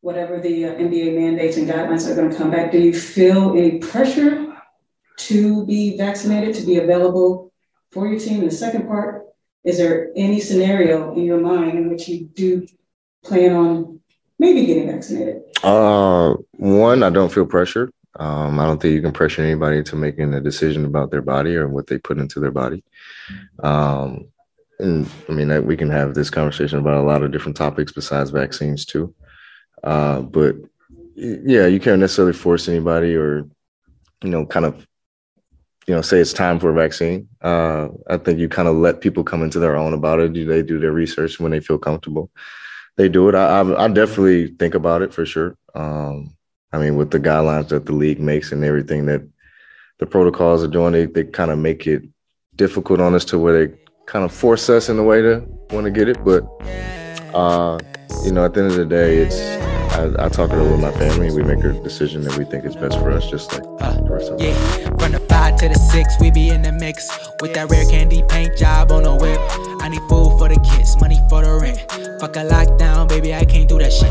whatever the uh, NBA mandates and guidelines are going to come back, do you feel any pressure to be vaccinated, to be available for your team? And the second part, is there any scenario in your mind in which you do plan on maybe getting vaccinated? Uh, one, I don't feel pressure. Um, I don't think you can pressure anybody to making a decision about their body or what they put into their body. Um, and I mean, we can have this conversation about a lot of different topics besides vaccines too. Uh, but yeah, you can't necessarily force anybody or, you know, kind of, you know, say it's time for a vaccine. Uh, I think you kind of let people come into their own about it. Do they do their research when they feel comfortable? They do it. I, I, I definitely think about it for sure. Um, I mean, with the guidelines that the league makes and everything that the protocols are doing, they, they kind of make it difficult on us to where they kind of force us in a way to want to get it. But, uh, you know, at the end of the day, it's I, I talk it over with my family. We make a decision that we think is best for us, just like uh, the rest of yeah. From the five to the six, we be in the mix with that rare candy paint job on the whip. I need food for the kids, money for the rent. Fuck a lockdown, baby, I can't do that shit.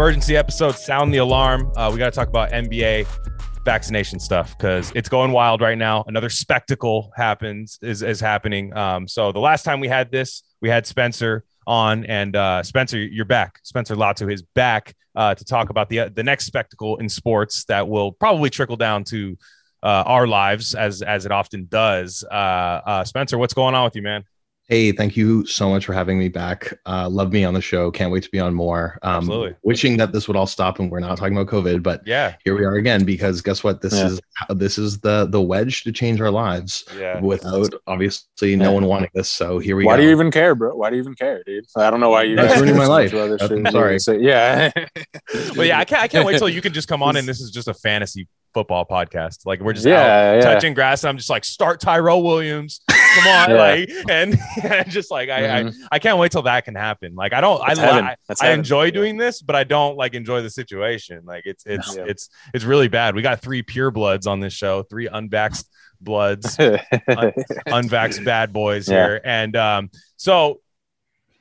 Emergency episode sound the alarm. Uh, we got to talk about nba vaccination stuff because it's going wild right now. Another spectacle happens is, is happening. Um, so the last time we had this we had spencer on and uh, spencer you're back. Spencer latu is back uh, to talk about the the next spectacle in sports that will probably trickle down to uh, our lives as as it often does. Uh, uh, spencer what's going on with you man Hey, thank you so much for having me back. Uh, love me on the show. Can't wait to be on more. Um, Absolutely. Wishing that this would all stop and we're not talking about COVID, but yeah, here we are again because guess what? This Yeah. is this is the the wedge to change our lives. yeah Without obviously no one wanting this, so here we are. Why go. do you even care, bro? Why do you even care, dude? I don't know why you. That's ruining my life. to other That's- shit. I'm sorry. So, yeah. well yeah i can't i can't wait till you can just come on and this is just a fantasy football podcast like we're just yeah, yeah. touching grass. And I'm just like, start Tyrell Williams. Come on, Yeah. like, and, and just like, I, Mhm. I, I can't wait till that can happen. Like, I don't, I, That's li- heaven. I, That's I heaven. enjoy doing this, but I don't like enjoy the situation. Like, it's, it's, it's, it's really bad. We got three pure bloods on this show, three unvaxxed bloods, unvaxxed bad boys here. And um, so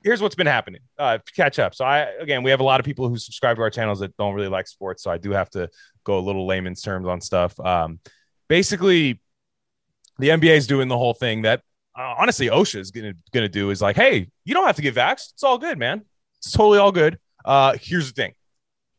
here's what's been happening. Uh, catch up. So I again, we have a lot of people who subscribe to our channels that don't really like sports. So I do have to go a little layman's terms on stuff. Um, basically, the NBA is doing the whole thing that uh, honestly OSHA is gonna gonna do is like, hey, you don't have to get vaxxed. It's all good, man. It's totally all good. Uh, here's the thing: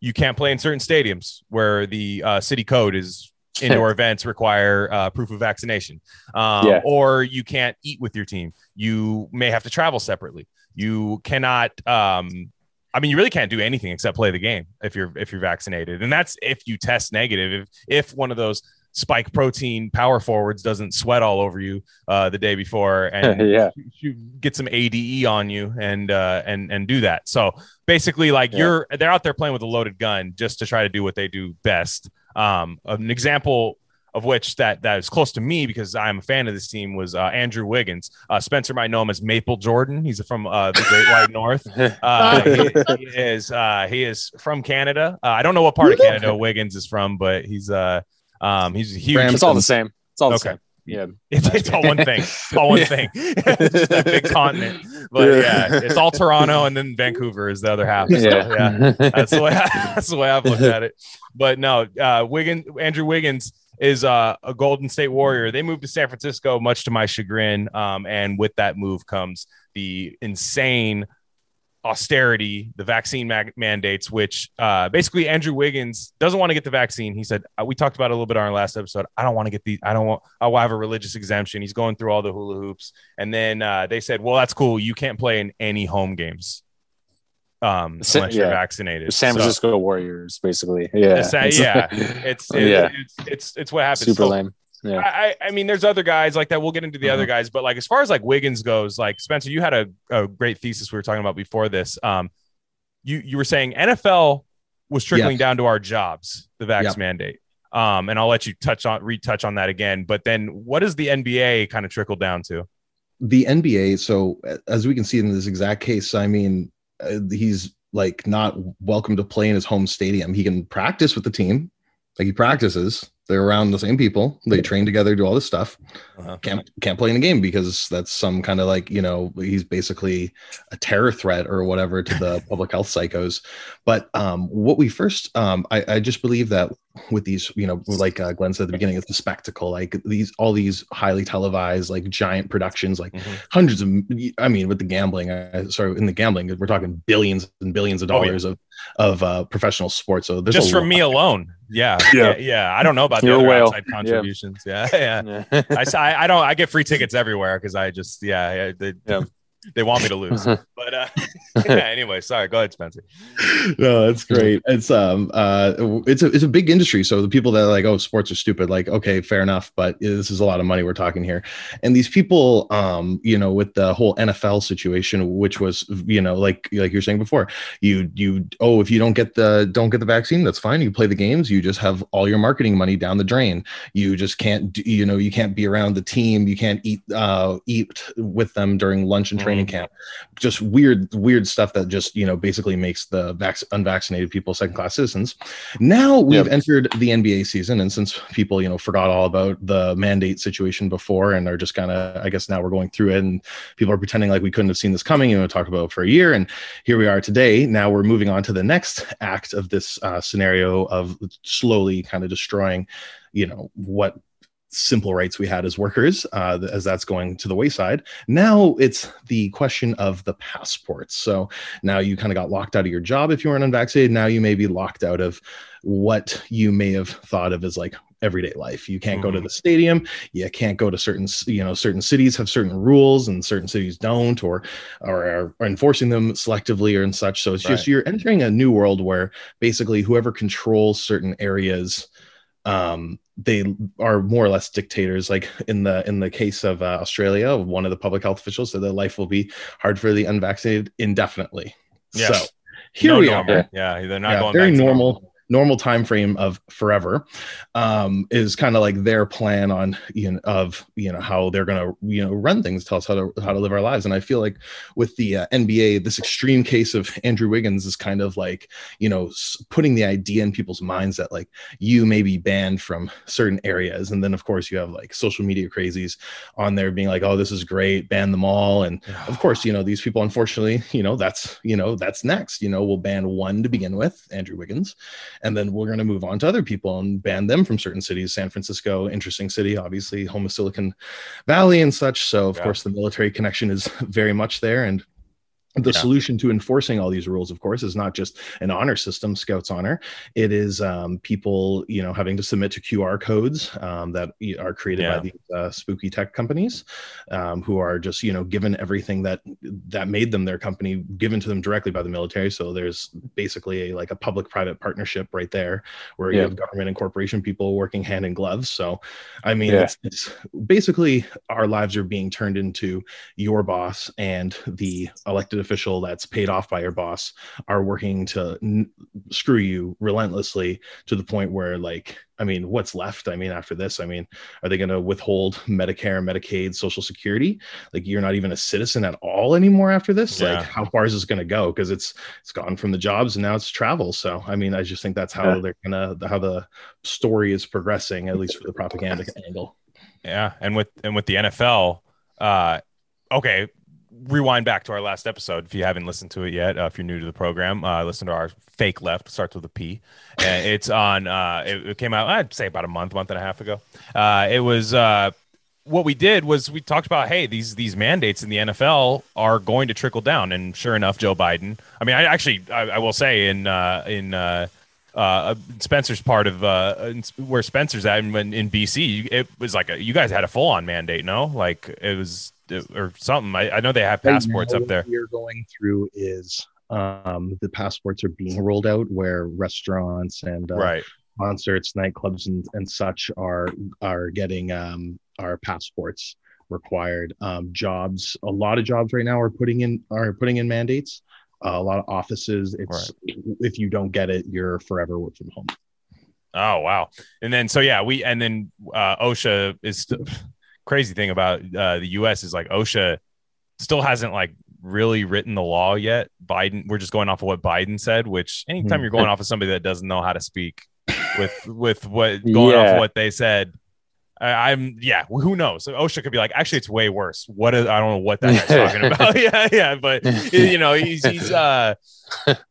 you can't play in certain stadiums where the uh, city code is indoor events require uh, proof of vaccination, um, Yeah. or you can't eat with your team. You may have to travel separately. You cannot. Um, I mean, you really can't do anything except play the game if you're if you're vaccinated, and that's if you test negative. If if one of those spike protein power forwards doesn't sweat all over you uh, the day before and yeah. you get some ADE on you and uh, and and do that. So basically, like Yeah. you're they're out there playing with a loaded gun just to try to do what they do best. Um, an example of which that that is close to me because I'm a fan of this team was uh, Andrew Wiggins. Uh, Spencer might know him as Maple Jordan. He's from uh, the Great White North. Uh, he, he is uh, he is from Canada. Uh, I don't know what part of Canada Wiggins is from, but he's uh um he's a huge. it's all the same. It's all the Okay. same. Yeah. It's, it's all one thing. It's all one Yeah. thing. it's just that big continent. But yeah. it's all Toronto and then Vancouver is the other half. So, yeah. That's the way that's the way I've looked at it. But no, uh Wiggins Andrew Wiggins is uh, a Golden State Warrior. They moved to San Francisco, much to my chagrin. Um, and with that move comes the insane austerity, the vaccine mag- mandates, which uh, basically Andrew Wiggins doesn't want to get the vaccine. He said, uh, we talked about a little bit on our last episode. I don't want to get the, I don't want, I will have a religious exemption. He's going through all the hula hoops. And then uh, they said, well, that's cool. You can't play in any home games um, Sa- unless you're yeah. vaccinated. San So- Francisco Warriors, basically. Yeah. It's, yeah, it's, it's, Yeah. it's, it's, it's what happens. super So- lame. Yeah. I, I mean, there's other guys like that. We'll get into the other Uh-huh. guys, but like as far as like Wiggins goes, like Spencer, you had a, a great thesis we were talking about before this. Um, you you were saying NFL was trickling Yes. down to our jobs, the vax Yep. mandate. Um, and I'll let you touch on retouch on that again. But then, what does the NBA kind of trickle down to? the NBA. So as we can see in this exact case, I mean, uh, he's like not welcome to play in his home stadium. He can practice with the team, like he practices. They're around the same people. They train together, do all this stuff. Uh-huh. Can't can't play in a game because that's some kind of like you know he's basically a terror threat or whatever to the public health psychos. But um, what we first, um, I, I just believe that with these, you know, like uh, Glenn said at the beginning, it's a spectacle. Like these, all these highly televised, like giant productions, like Mhm. hundreds of. I mean, with the gambling, uh, sorry, in the gambling, we're talking billions and billions of Oh, yeah. dollars of of uh, professional sports. So there's Just from me alone. Yeah. Yeah. Yeah. Yeah. I don't know about the You're a other whale. outside contributions. Yeah. Yeah. Yeah. I, I, don't, I get free tickets everywhere because I just, yeah, they, Yeah. They want me to lose. But uh, yeah, anyway, sorry. Go ahead, Spencer. no, that's great. It's um uh it's a it's a big industry. So the people that are like, oh, sports are stupid, like, okay, fair enough, but this is a lot of money we're talking here. And these people, um, you know, with the whole NFL situation, which was, you know, like like you're saying before, you you oh, if you don't get the don't get the vaccine, that's fine. You play the games, you just have all your marketing money down the drain. You just can't do, you know, you can't be around the team, you can't eat uh eat with them during lunch and training camp. Just weird, weird stuff that just, you know, basically makes the vac- unvaccinated people second class citizens. Now we've entered the NBA season, and since people, you know, forgot all about the mandate situation before and are just kind of, I guess now we're going through it, and people are pretending like we couldn't have seen this coming. You know, talked about it for a year, and here we are today. Now we're moving on to the next act of this uh, scenario of slowly kind of destroying, you know, what simple rights we had as workers uh, as that's going to the wayside. Now it's the question of the passports. So now you kind of got locked out of your job if you weren't unvaccinated. Now you may be locked out of what you may have thought of as like everyday life. You can't go to Mhm. the stadium. You can't go to certain you know certain cities have certain rules and certain cities don't or or are, enforcing them selectively or and such. So it's just you're entering a new world where basically whoever controls certain areas um they are more or less dictators like in the in the case of uh, australia one of the public health officials said that life will be hard for the unvaccinated indefinitely Yeah. so here No we normal. are Yeah. They're not Yeah, going very back to normal normal time frame of forever um is kind of like their plan on you know of you know how they're gonna you know run things tell us how to how to live our lives. And i feel like with the uh, nba this extreme case of andrew wiggins is kind of like you know putting the idea in people's minds that like you may be banned from certain areas. And then of course you have like social media crazies on there being like oh this is great ban them all. And of course you know these people unfortunately you know that's you know that's next. You know we'll ban one to begin with andrew wiggins and then we're going to move on to other people and ban them from certain cities. San francisco interesting city obviously home of silicon valley and such. So of Yeah. course the military connection is very much there. And the Yeah. solution to enforcing all these rules of course is not just an honor system scouts honor it is um, people you know having to submit to qr codes um, that are created Yeah. by these uh, spooky tech companies um, who are just you know given everything that that made them their company given to them directly by the military so there's basically a, like a public private partnership right there where you have government and corporation people working hand in glove so i mean Yeah. it's, it's basically our lives are being turned into your boss and the elected official that's paid off by your boss are working to n- screw you relentlessly to the point where like i mean what's left? I mean after this i mean are they going to withhold medicare medicaid social security? Like you're not even a citizen at all anymore after this? Yeah. like how far is this going to go? Because it's it's gone from the jobs and now it's travel. So i mean i just think that's how Yeah. they're gonna how the story is progressing at least for the propaganda angle. Yeah, and with and with the NFL, uh, okay, rewind back to our last episode if you haven't listened to it yet. Uh, if you're new to the program, uh, listen to our fake left starts with a P. And it's on. Uh, it, it came out I'd say about a month, month and a half ago. Uh, it was. Uh, what we did was we talked about hey these these mandates in the NFL are going to trickle down and sure enough Joe Biden I mean I actually I, I will say in uh, in uh, uh, Spencer's part of uh, where Spencer's at in, in BC, it was like a, you guys had a full on mandate, no? Like it was or something. I, I know they have passports Right up there. What we're going through is um, the passports are being rolled out where restaurants and uh, Right. concerts, nightclubs, and, and such are are getting um, our passports required. Um, jobs, a lot of jobs right now are putting in are putting in mandates. Uh, a lot of offices, it's if you don't get it, you're forever work from home. Oh wow! And then so yeah, we and then uh, OSHA is st- crazy thing about uh, the U.S. is like OSHA still hasn't like really written the law yet. Biden, we're just going off of what Biden said. Which anytime Hmm. you're going off of somebody that doesn't know how to speak with with what going off of what they said. I, I'm yeah. Who knows? So OSHA could be like, actually, it's way worse. What is? I don't know what that guy's talking about. yeah, yeah. But you know, he's he's uh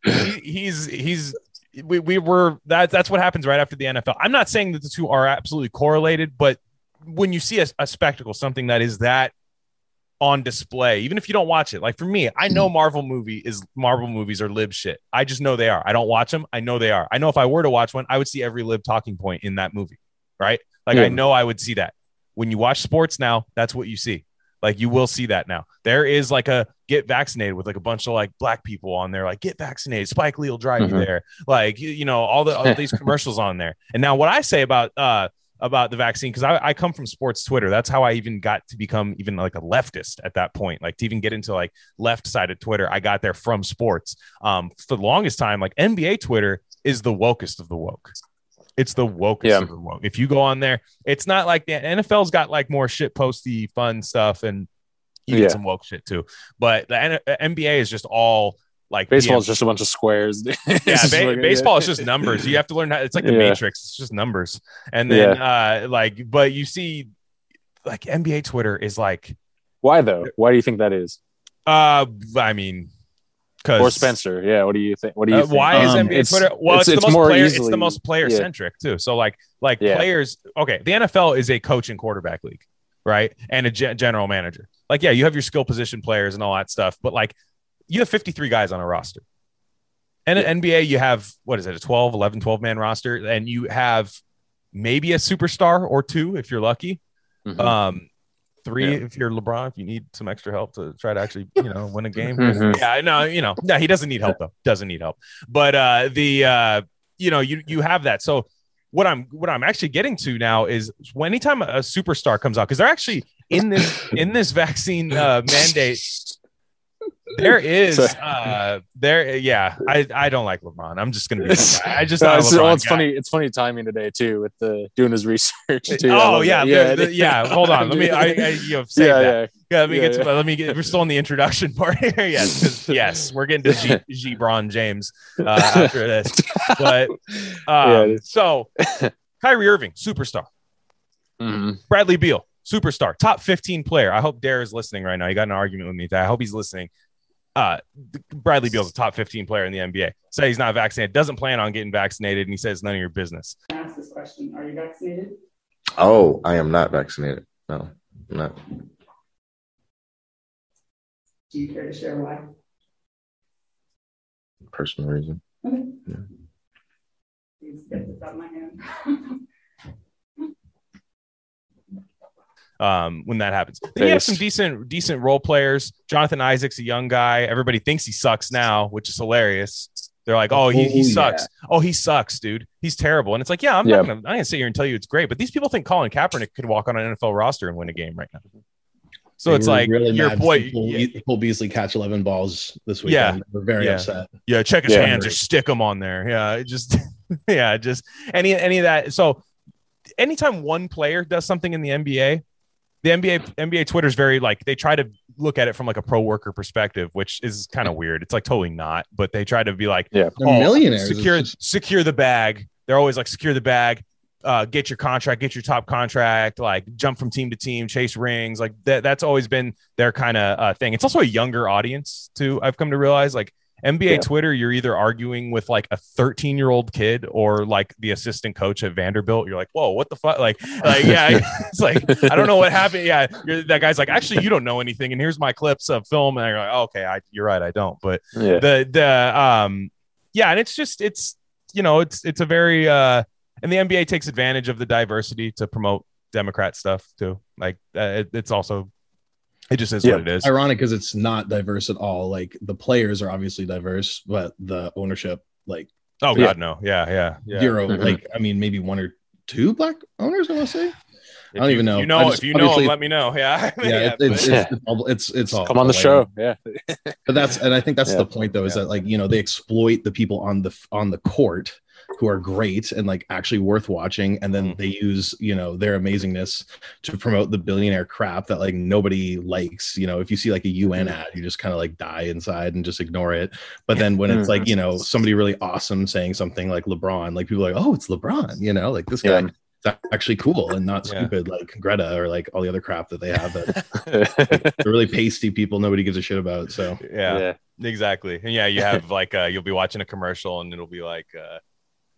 he, he's he's we, we were that that's what happens right after the NFL. I'm not saying that the two are absolutely correlated, but when you see a, a spectacle, something that is that on display, even if you don't watch it, like for me, I know Marvel movie is Marvel movies are lib shit. I just know they are. I don't watch them. I know they are. I know if I were to watch one, I would see every lib talking point in that movie, right? Like I know I would see that. When you watch sports now, that's what you see. Like you will see that now. There is like a get vaccinated with like a bunch of like black people on there, like get vaccinated. Spike Lee will drive you Mhm. there. Like you, you know all the all these commercials on there. And now what I say about uh about the vaccine because I, I come from sports Twitter. That's how I even got to become even like a leftist at that point. Like to even get into like left side of Twitter, I got there from sports. Um, for the longest time, like NBA Twitter is the wokest of the woke. It's the wokest Yeah. of the woke. If you go on there, it's not like the NFL's got like more shit posty fun stuff and you Yeah. get some woke shit too. But the N- NBA is just all like Baseball yeah, is just a bunch of squares. yeah, ba- baseball is just numbers. You have to learn how it's like the Yeah. matrix, it's just numbers. And then uh like but you see like NBA Twitter is like Why though? Why do you think that is? uh I mean cuz Or Spencer? Yeah. What do you think? What do you? uh, think? why is Um, NBA it's- Twitter? Well, it's- it's, it's the most more player. it's the most player centric too. So like like Yeah. players. Okay, the NFL is a coach and quarterback league, right? And a ge- general manager. Like yeah, you have your skill position players and all that stuff, but like you have 53 guys on a roster. And Yeah. at NBA, you have what is it, a 12, 11, 12 man roster, and you have maybe a superstar or two if you're lucky. Mhm. Um, three Yeah. if you're LeBron, if you need some extra help to try to actually, you know, win a game. Mhm. Yeah, no, you know, no, he doesn't need help though. Doesn't need help. But uh the uh you know, you you have that. So what I'm what I'm actually getting to now is anytime a superstar comes out, because they're actually in this in this vaccine uh mandate, there is So- uh there yeah, I I don't like LeBron. I'm just gonna be I just No, it's, well, it's funny. It's funny timing today too with the doing his research. Too. Oh yeah, yeah, the, yeah. Hold on, let me. I, I you know, save yeah, that. yeah. Yeah, let me Yeah, get to. Let me get. We're still in the introduction part here. yes, yes, we're getting to G, G. Bron James uh, after this. But um, so, Kyrie Irving, superstar. Mhm. Bradley Beal, superstar, top fifteen player. I hope Dare is listening right now. He got an argument with me. I hope he's listening. Uh, Bradley Beal's a top fifteen player in the NBA. Say he's not vaccinated, doesn't plan on getting vaccinated, and he says none of your business. Ask this question: Are you vaccinated? Oh, I am not vaccinated. No, I'm not. Do you care to share why? Personal reason. Please get this out of my hand. um, when that happens. Then you have some decent decent role players. Jonathan Isaac's a young guy. Everybody thinks he sucks now, which is hilarious. They're like, "Oh, he, he Oh, sucks. Oh, he sucks, dude. He's terrible." And it's like, "Yeah, I'm Yeah. not gonna, I'm gonna sit here and tell you it's great." But these people think Colin Kaepernick could walk on an NFL roster and win a game right now. So They it's like really your boy, Cole, yeah, Beasley catch 11 balls this week. Yeah. We're very Yeah. upset. yeah, check his Yeah. hands or stick them on there. Yeah, just yeah, just any any of that. So anytime one player does something in the NBA, the NBA NBA Twitter is very like they try to look at it from like a pro worker perspective, which is kind of weird. It's like totally not, but they try to be like, Yeah. They're oh, millionaires. Secure just- secure the bag. They're always like secure the bag. Uh, get your contract, get your top contract, like jump from team to team, chase rings, like that. That's always been their kind of uh, thing. It's also a younger audience too. I've come to realize, like NBA Yeah. Twitter, you're either arguing with like a 13 year old kid or like the assistant coach at Vanderbilt. You're like, whoa, what the fuck? Like, like yeah, it's like I don't know what happened. Yeah, you're, that guy's like, actually, you don't know anything, and here's my clips of film, and you're like, oh, okay, I, you're right, I don't. But Yeah. the the um yeah, and it's just it's you know it's it's a very uh and the NBA takes advantage of the diversity to promote Democrat stuff too. Like uh, it, it's also it just is Yeah. what it is. ironic because it's not diverse at all. Like the players are obviously diverse, but the ownership, like Oh Yeah. God, no. Yeah, yeah, yeah. 0 Mhm. Like, I mean, maybe one or two black owners. I want to say. If I don't you- even know. If you know, just- if you know, obviously- let me know. Yeah, Yeah, it- it's, but- it's, it's all it's it's all Come on the like, show. Yeah. But that's and I think that's Yeah. the point though is Yeah. that like you know they exploit the people on the on the court who are great and like actually worth watching and then Mhm. they use you know their amazingness to promote the billionaire crap that like nobody likes you know if you see like a UN Mhm. ad you just kind of like die inside and just ignore it but then when it's like you know somebody really awesome saying something like LeBron like people are like oh it's LeBron you know like this guy Yeah. is actually cool and not Yeah. stupid like Greta or like all the other crap that they have that they're really pasty people nobody gives a shit about so yeah, exactly. And yeah, you have like uh, you'll be watching a commercial and it'll be like uh,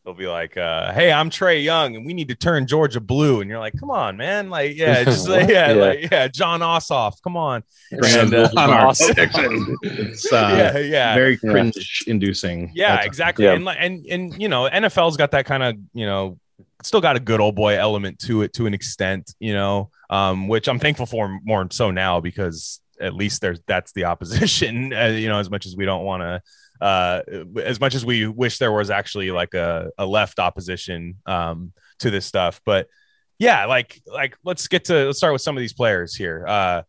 it'll be like, uh, "Hey, I'm Trae Young, and we need to turn Georgia blue." And you're like, "Come on, man! Like, yeah, just like, yeah, Yeah. like, yeah, Jon Ossoff, come on!" And, uh, I'm it's uh, yeah, yeah, very cringe inducing. yeah, exactly. Yeah. And like, and and you know, NFL's got that kind of you know, still got a good old boy element to it to an extent, you know, um, which I'm thankful for more so now because at least there's that's the opposition, uh, you know, as much as we don't want to. Uh, as much as we wish there was actually like a, a left opposition um, to this stuff, but yeah, like like let's get to let's start with some of these players here. Uh,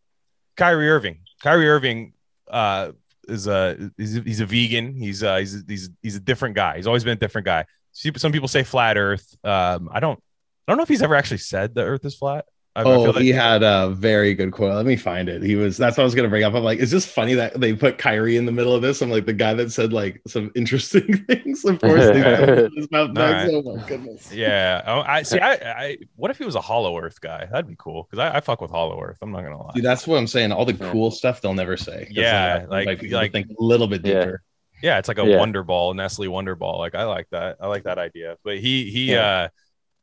Kyrie Irving. Kyrie Irving uh, is a he's a, he's a vegan. He's uh, he's he's he's a different guy. He's always been a different guy. Some people say flat Earth. Um, I don't I don't know if he's ever actually said the Earth is flat. I, I Oh, feel like- he had a very good quote. Let me find it. He was that's what I was gonna bring up. I'm like, is this funny that they put Kyrie in the middle of this? I'm like the guy that said like some interesting things. Of course, they his mouth next. All Oh my goodness. yeah. Oh, I see. I, I what if he was a Hollow Earth guy? That'd be cool because I, I fuck with Hollow Earth. I'm not gonna lie. Dude, that's what I'm saying. All the cool stuff they'll never say. Yeah, they'll, like- like- think a little bit Yeah. deeper. Yeah, it's like a Yeah. Wonder Ball, Nestle Wonder Ball. Like I like that. I like that idea. But he he Yeah. uh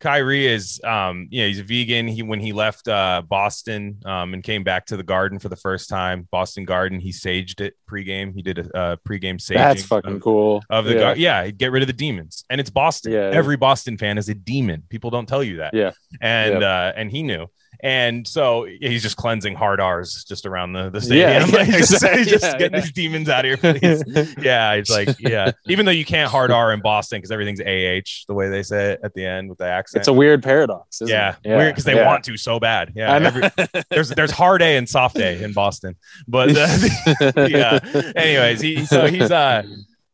Kyrie is um you know, he's a vegan. He when he left uh Boston um and came back to the garden for the first time, Boston Garden, he saged it pregame. He did a uh, pregame saging. That's fucking of, cool. Of the yeah. gar- yeah, he'd get rid of the demons. And it's Boston. Yeah. Every Boston fan is a demon. People don't tell you that. Yeah. And uh and he knew. And so he's just cleansing hard R's just around the, the stadium. Yeah, Like, just, just Yeah, getting yeah. these demons out of here, please yeah, it's like yeah. Even though you can't hard R in Boston because everything's AH the way they say it at the end with the accent. It's a weird paradox. Isn't yeah, it? weird because they want to so bad. Yeah, every- there's there's hard A and soft A in Boston, but uh, yeah. Anyways, he so he's uh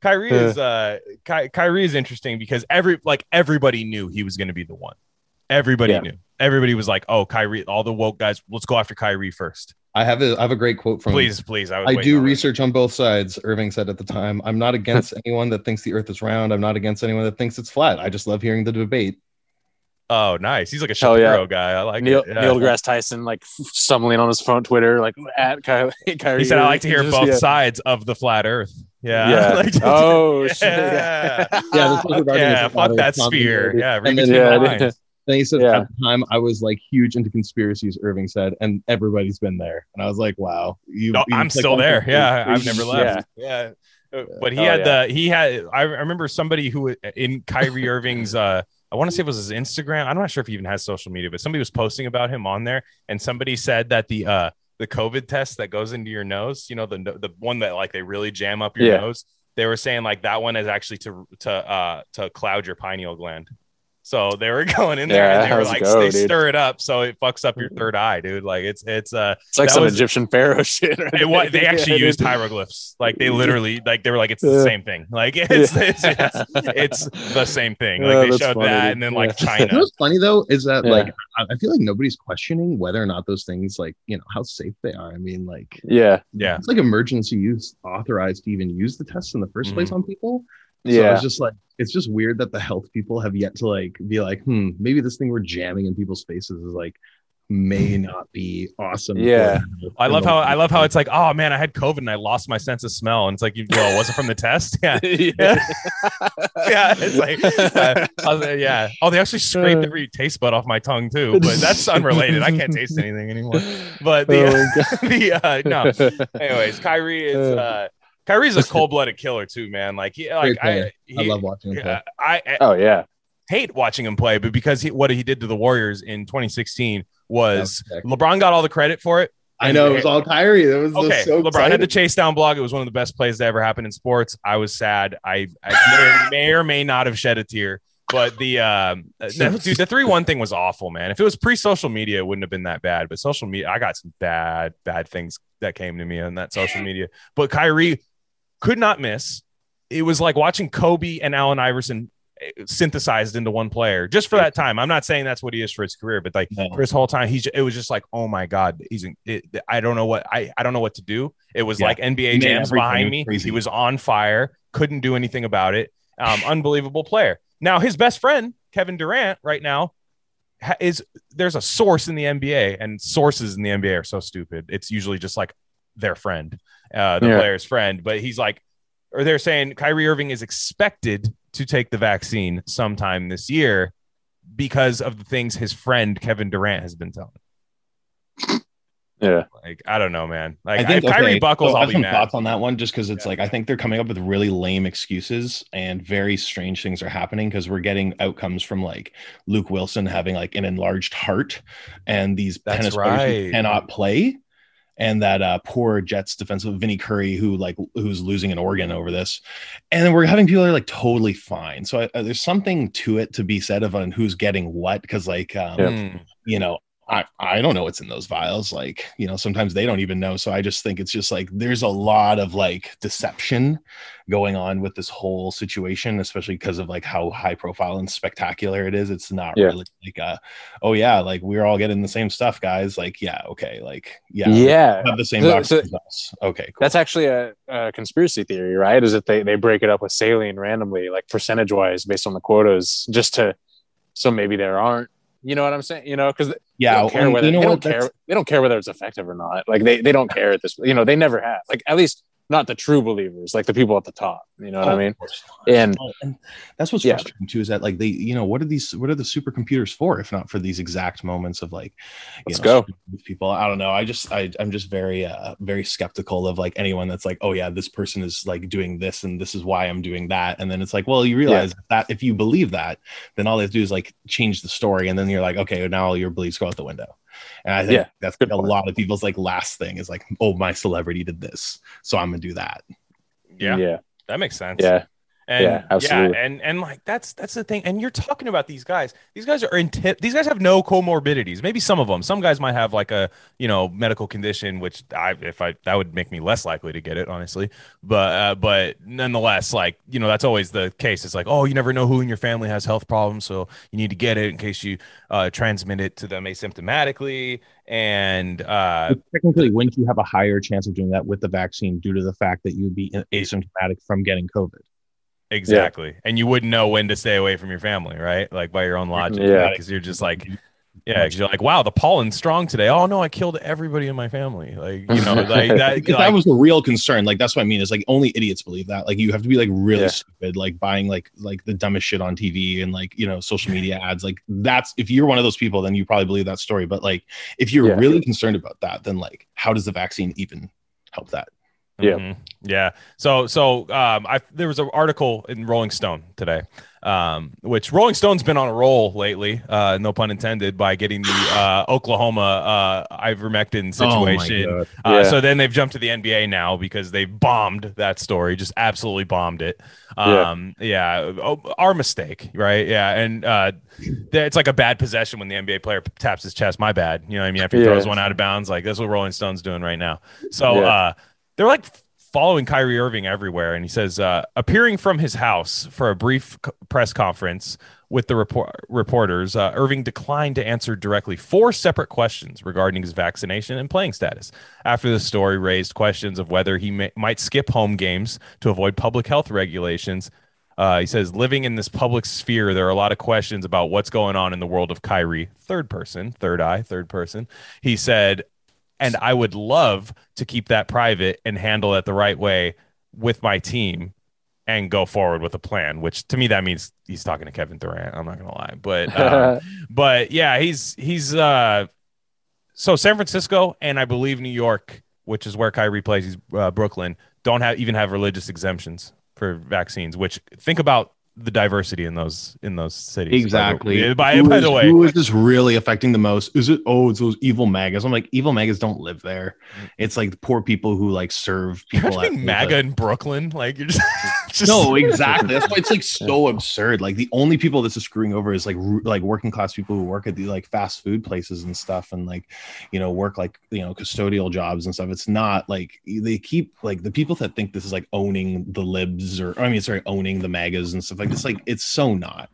Kyrie is uh Ky- Kyrie is interesting because every like everybody knew he was going to be the one. Everybody Yeah. knew. Everybody was like, "Oh, Kyrie!" All the woke guys, let's go after Kyrie first. I have a I have a great quote from Please, please. I, I do on it. research on both sides. Irving said at the time, I'm not against anyone that thinks the earth is round. I'm not against anyone that thinks it's flat. I just love hearing the debate. Oh, nice. He's like a Hell yeah. Guy. I like Neil, it. Yeah. Neil deGrasse Tyson like stumbling on his phone Twitter like at Kyrie. Kyrie He said, "I like to hear Just- both yeah. sides of the flat Earth." Yeah. Yeah. Like, oh shit. yeah. Yeah, this was regarding yeah. Fuck that sphere. Yeah. Read And then- Yeah, uh, lines. And he said Yeah. at the time I was like huge into conspiracies, Irving said, and everybody's been there. And I was like, wow. You, No, you I'm still there. the- Yeah. I've never Yeah. left. Yeah. Uh, But he Oh, had yeah. the he had I I remember somebody who in Kyrie Irving's uh I want to say it was his Instagram. I'm not sure if he even has social media, but somebody was posting about him on there, and somebody said that the uh the COVID test that goes into your nose, you know, the the one that like they really jam up your Yeah. nose. They were saying like that one is actually to to uh to cloud your pineal gland. So they were going in there Yeah, and they were like go, they dude? stir it up so it fucks up your third eye, dude. Like it's it's uh It's like some was- Egyptian pharaoh shit. Right? it, what they actually Yeah, used dude. hieroglyphs. Like they literally, like they were like, it's the same thing. Like it's Yeah. it's, it's, it's the same thing. Yeah, Like they showed funny, that, dude. and then like Yeah. You know China. what's funny though is that Yeah. like I I feel like nobody's questioning whether or not those things like you know how safe they are. I mean, like Yeah. Yeah, it's like emergency use authorized to even use the tests in the 1st place on people. So Yeah. it's just like it's just weird that the health people have yet to like be like, hmm, maybe this thing we're jamming in people's faces is like may not be awesome. Yeah. I love how I love how it's like, oh man, I had COVID and I lost my sense of smell, and it's like, you, well, it wasn't from the test. Yeah, yeah, yeah. It's like, uh, I was yeah. Oh, they actually scraped every taste bud off my tongue too, but that's unrelated. I can't taste anything anymore. But the Oh, the uh, no, anyways, Kyrie is uh Kyrie's a cold blooded killer too, man. Like he like Great player. I, I love watching him play. yeah, I, I oh yeah. hate watching him play, but because he what he did to the Warriors in 2016 was That. LeBron got all the credit for it, I know it was all Kyrie. That was okay. so LeBron exciting. had the chase down blog. It was one of the best plays that ever happened in sports. I was sad. I, I may, may or may not have shed a tear. But the um, the- dude, the three one thing was awful, man. If it was pre social media, it wouldn't have been that bad. But social media, I got some bad, bad things that came to me on that social media. But Kyrie could not miss. It was like watching Kobe and Allen Iverson eh, synthesized into one player just for that time. I'm not saying that's what he is for his career, but like No. for his whole time, he's it was just like, oh my god, he's in, it, I don't know what I I don't know what to do. It was Yeah. like NBA jams behind me. crazy. He was on fire, couldn't do anything about it. Um, unbelievable player. Now his best friend Kevin Durant right now is there's a source in the NBA, and sources in the NBA are so stupid. It's usually just like their friend, uh, the Yeah. player's friend. But he's like, or they're saying Kyrie Irving is expected to take the vaccine sometime this year because of the things his friend Kevin Durant has been telling. Yeah. Like, I don't know, man. Like, I think if Kyrie okay, buckles, so I I'll have be some mad. thoughts on that one, just because it's Yeah. like I think they're coming up with really lame excuses and very strange things are happening because we're getting outcomes from like Luke Wilson having like an enlarged heart, and these That's tennis players cannot play, and that uh, poor Jets defensive Vinny Curry who like who's losing an organ over this, and then we're having people that are like totally fine. So I, uh, there's something to it to be said of on who's getting what because like um, Yeah. Mm. you know I, I don't know what's in those vials like you know sometimes they don't even know so i just think it's just like there's a lot of like deception going on with this whole situation especially because of like how high profile and spectacular it is it's not Yeah. really like uh oh yeah like we're all getting the same stuff guys like yeah okay like yeah Yeah. have the same So- doctors so- as us. okay cool. That's actually a, a conspiracy theory, right? Is that they, they break it up with saline randomly, like percentage wise, based on the quotas, just to so maybe there aren't. You know what I'm saying? You know, because yeah they don't care whether you know they don't care. They don't care whether it's effective or not. Like they, they don't care at this. You know, they never have. Like at least not the true believers, like the people at the top. You know what I Oh, mean? course not. And Oh, and that's what's Yeah. frustrating too is that like they you know what are these what are the supercomputers for if not for these exact moments of like Let's know, go. people i don't know i just I, i'm just very uh very skeptical of like anyone that's like oh yeah this person is like doing this and this is why i'm doing that and then it's like well you realize that if you believe that then all they have to do is like change the story and then you're like okay now all your beliefs go out the window and i think Yeah, that's good a point. lot of people's like last thing is like oh my celebrity did this so i'm gonna do that Yeah, yeah, that makes sense. yeah, And Yeah, yeah, and and like that's that's the thing. And you're talking about these guys. These guys are inti- These guys have no comorbidities. Maybe some of them. Some guys might have like a you know medical condition, which I if I that would make me less likely to get it, honestly. But uh, but nonetheless, like you know that's always the case. It's like oh you never know who in your family has health problems, so you need to get it in case you uh, transmit it to them asymptomatically. And uh, technically, wouldn't you have a higher chance of doing that with the vaccine due to the fact that you would be asymptomatic from getting COVID? Exactly. And you wouldn't know when to stay away from your family, right? Like by your own mm-hmm. logic. Yeah. Because you're just like, yeah, because you're like, wow, the pollen's strong today. Oh no, I killed everybody in my family. Like, you know, like that. Like- that was a real concern, like that's what I mean. Is like only idiots believe that. Like you have to be like really Yeah. stupid, like buying like like the dumbest shit on TV and like you know social media ads. Like that's if you're one of those people, then you probably believe that story. But like if you're Yeah. really concerned about that, then like how does the vaccine even help that? Yeah. Mhm. Yeah. So so um I there was an article in Rolling Stone today. Um, which Rolling Stone's been on a roll lately, uh, no pun intended, by getting the uh, Oklahoma uh, ivermectin situation. God. Uh, So then they've jumped to the NBA now because they bombed that story, just absolutely bombed it. Yeah. Um, yeah, oh, our mistake, right? Yeah, and uh, it's like a bad possession when the NBA player taps his chest. My bad. You know what I mean? After he Yeah. throws one out of bounds, like that's what Rolling Stone's doing right now. So Yeah. uh, they're like following Kyrie Irving everywhere, and he says uh, appearing from his house for a brief c- press conference with the report- reporters, uh, Irving declined to answer directly four separate questions regarding his vaccination and playing status. After the story raised questions of whether he may- might skip home games to avoid public health regulations. Uh, he says, living in this public sphere, there are a lot of questions about what's going on in the world of Kyrie. Third person, third eye, third person. He said, and I would love to keep that private and handle it the right way with my team and go forward with a plan. Which to me that means he's talking to Kevin Durant. I'm not gonna lie, but uh, but yeah, he's he's uh, so San Francisco and I believe New York, which is where Kyrie plays. He's uh, Brooklyn. Don't have even have religious exemptions for vaccines. Which think about the diversity in those in those cities. Exactly. By, by, by the way, who is this really affecting the most? Is it oh, it's those evil magas? I'm like, evil magas don't live there. Mm. It's like poor people who like serve people. At, MAGA in Brooklyn, like you're just, just no, exactly. That's why it's like so absurd. Like the only people this is screwing over is like like working class people who work at the like fast food places and stuff, and like you know work like you know custodial jobs and stuff. It's not like they keep like the people that think this is like owning the libs or I mean sorry owning the magas and stuff like this. Like it's so not.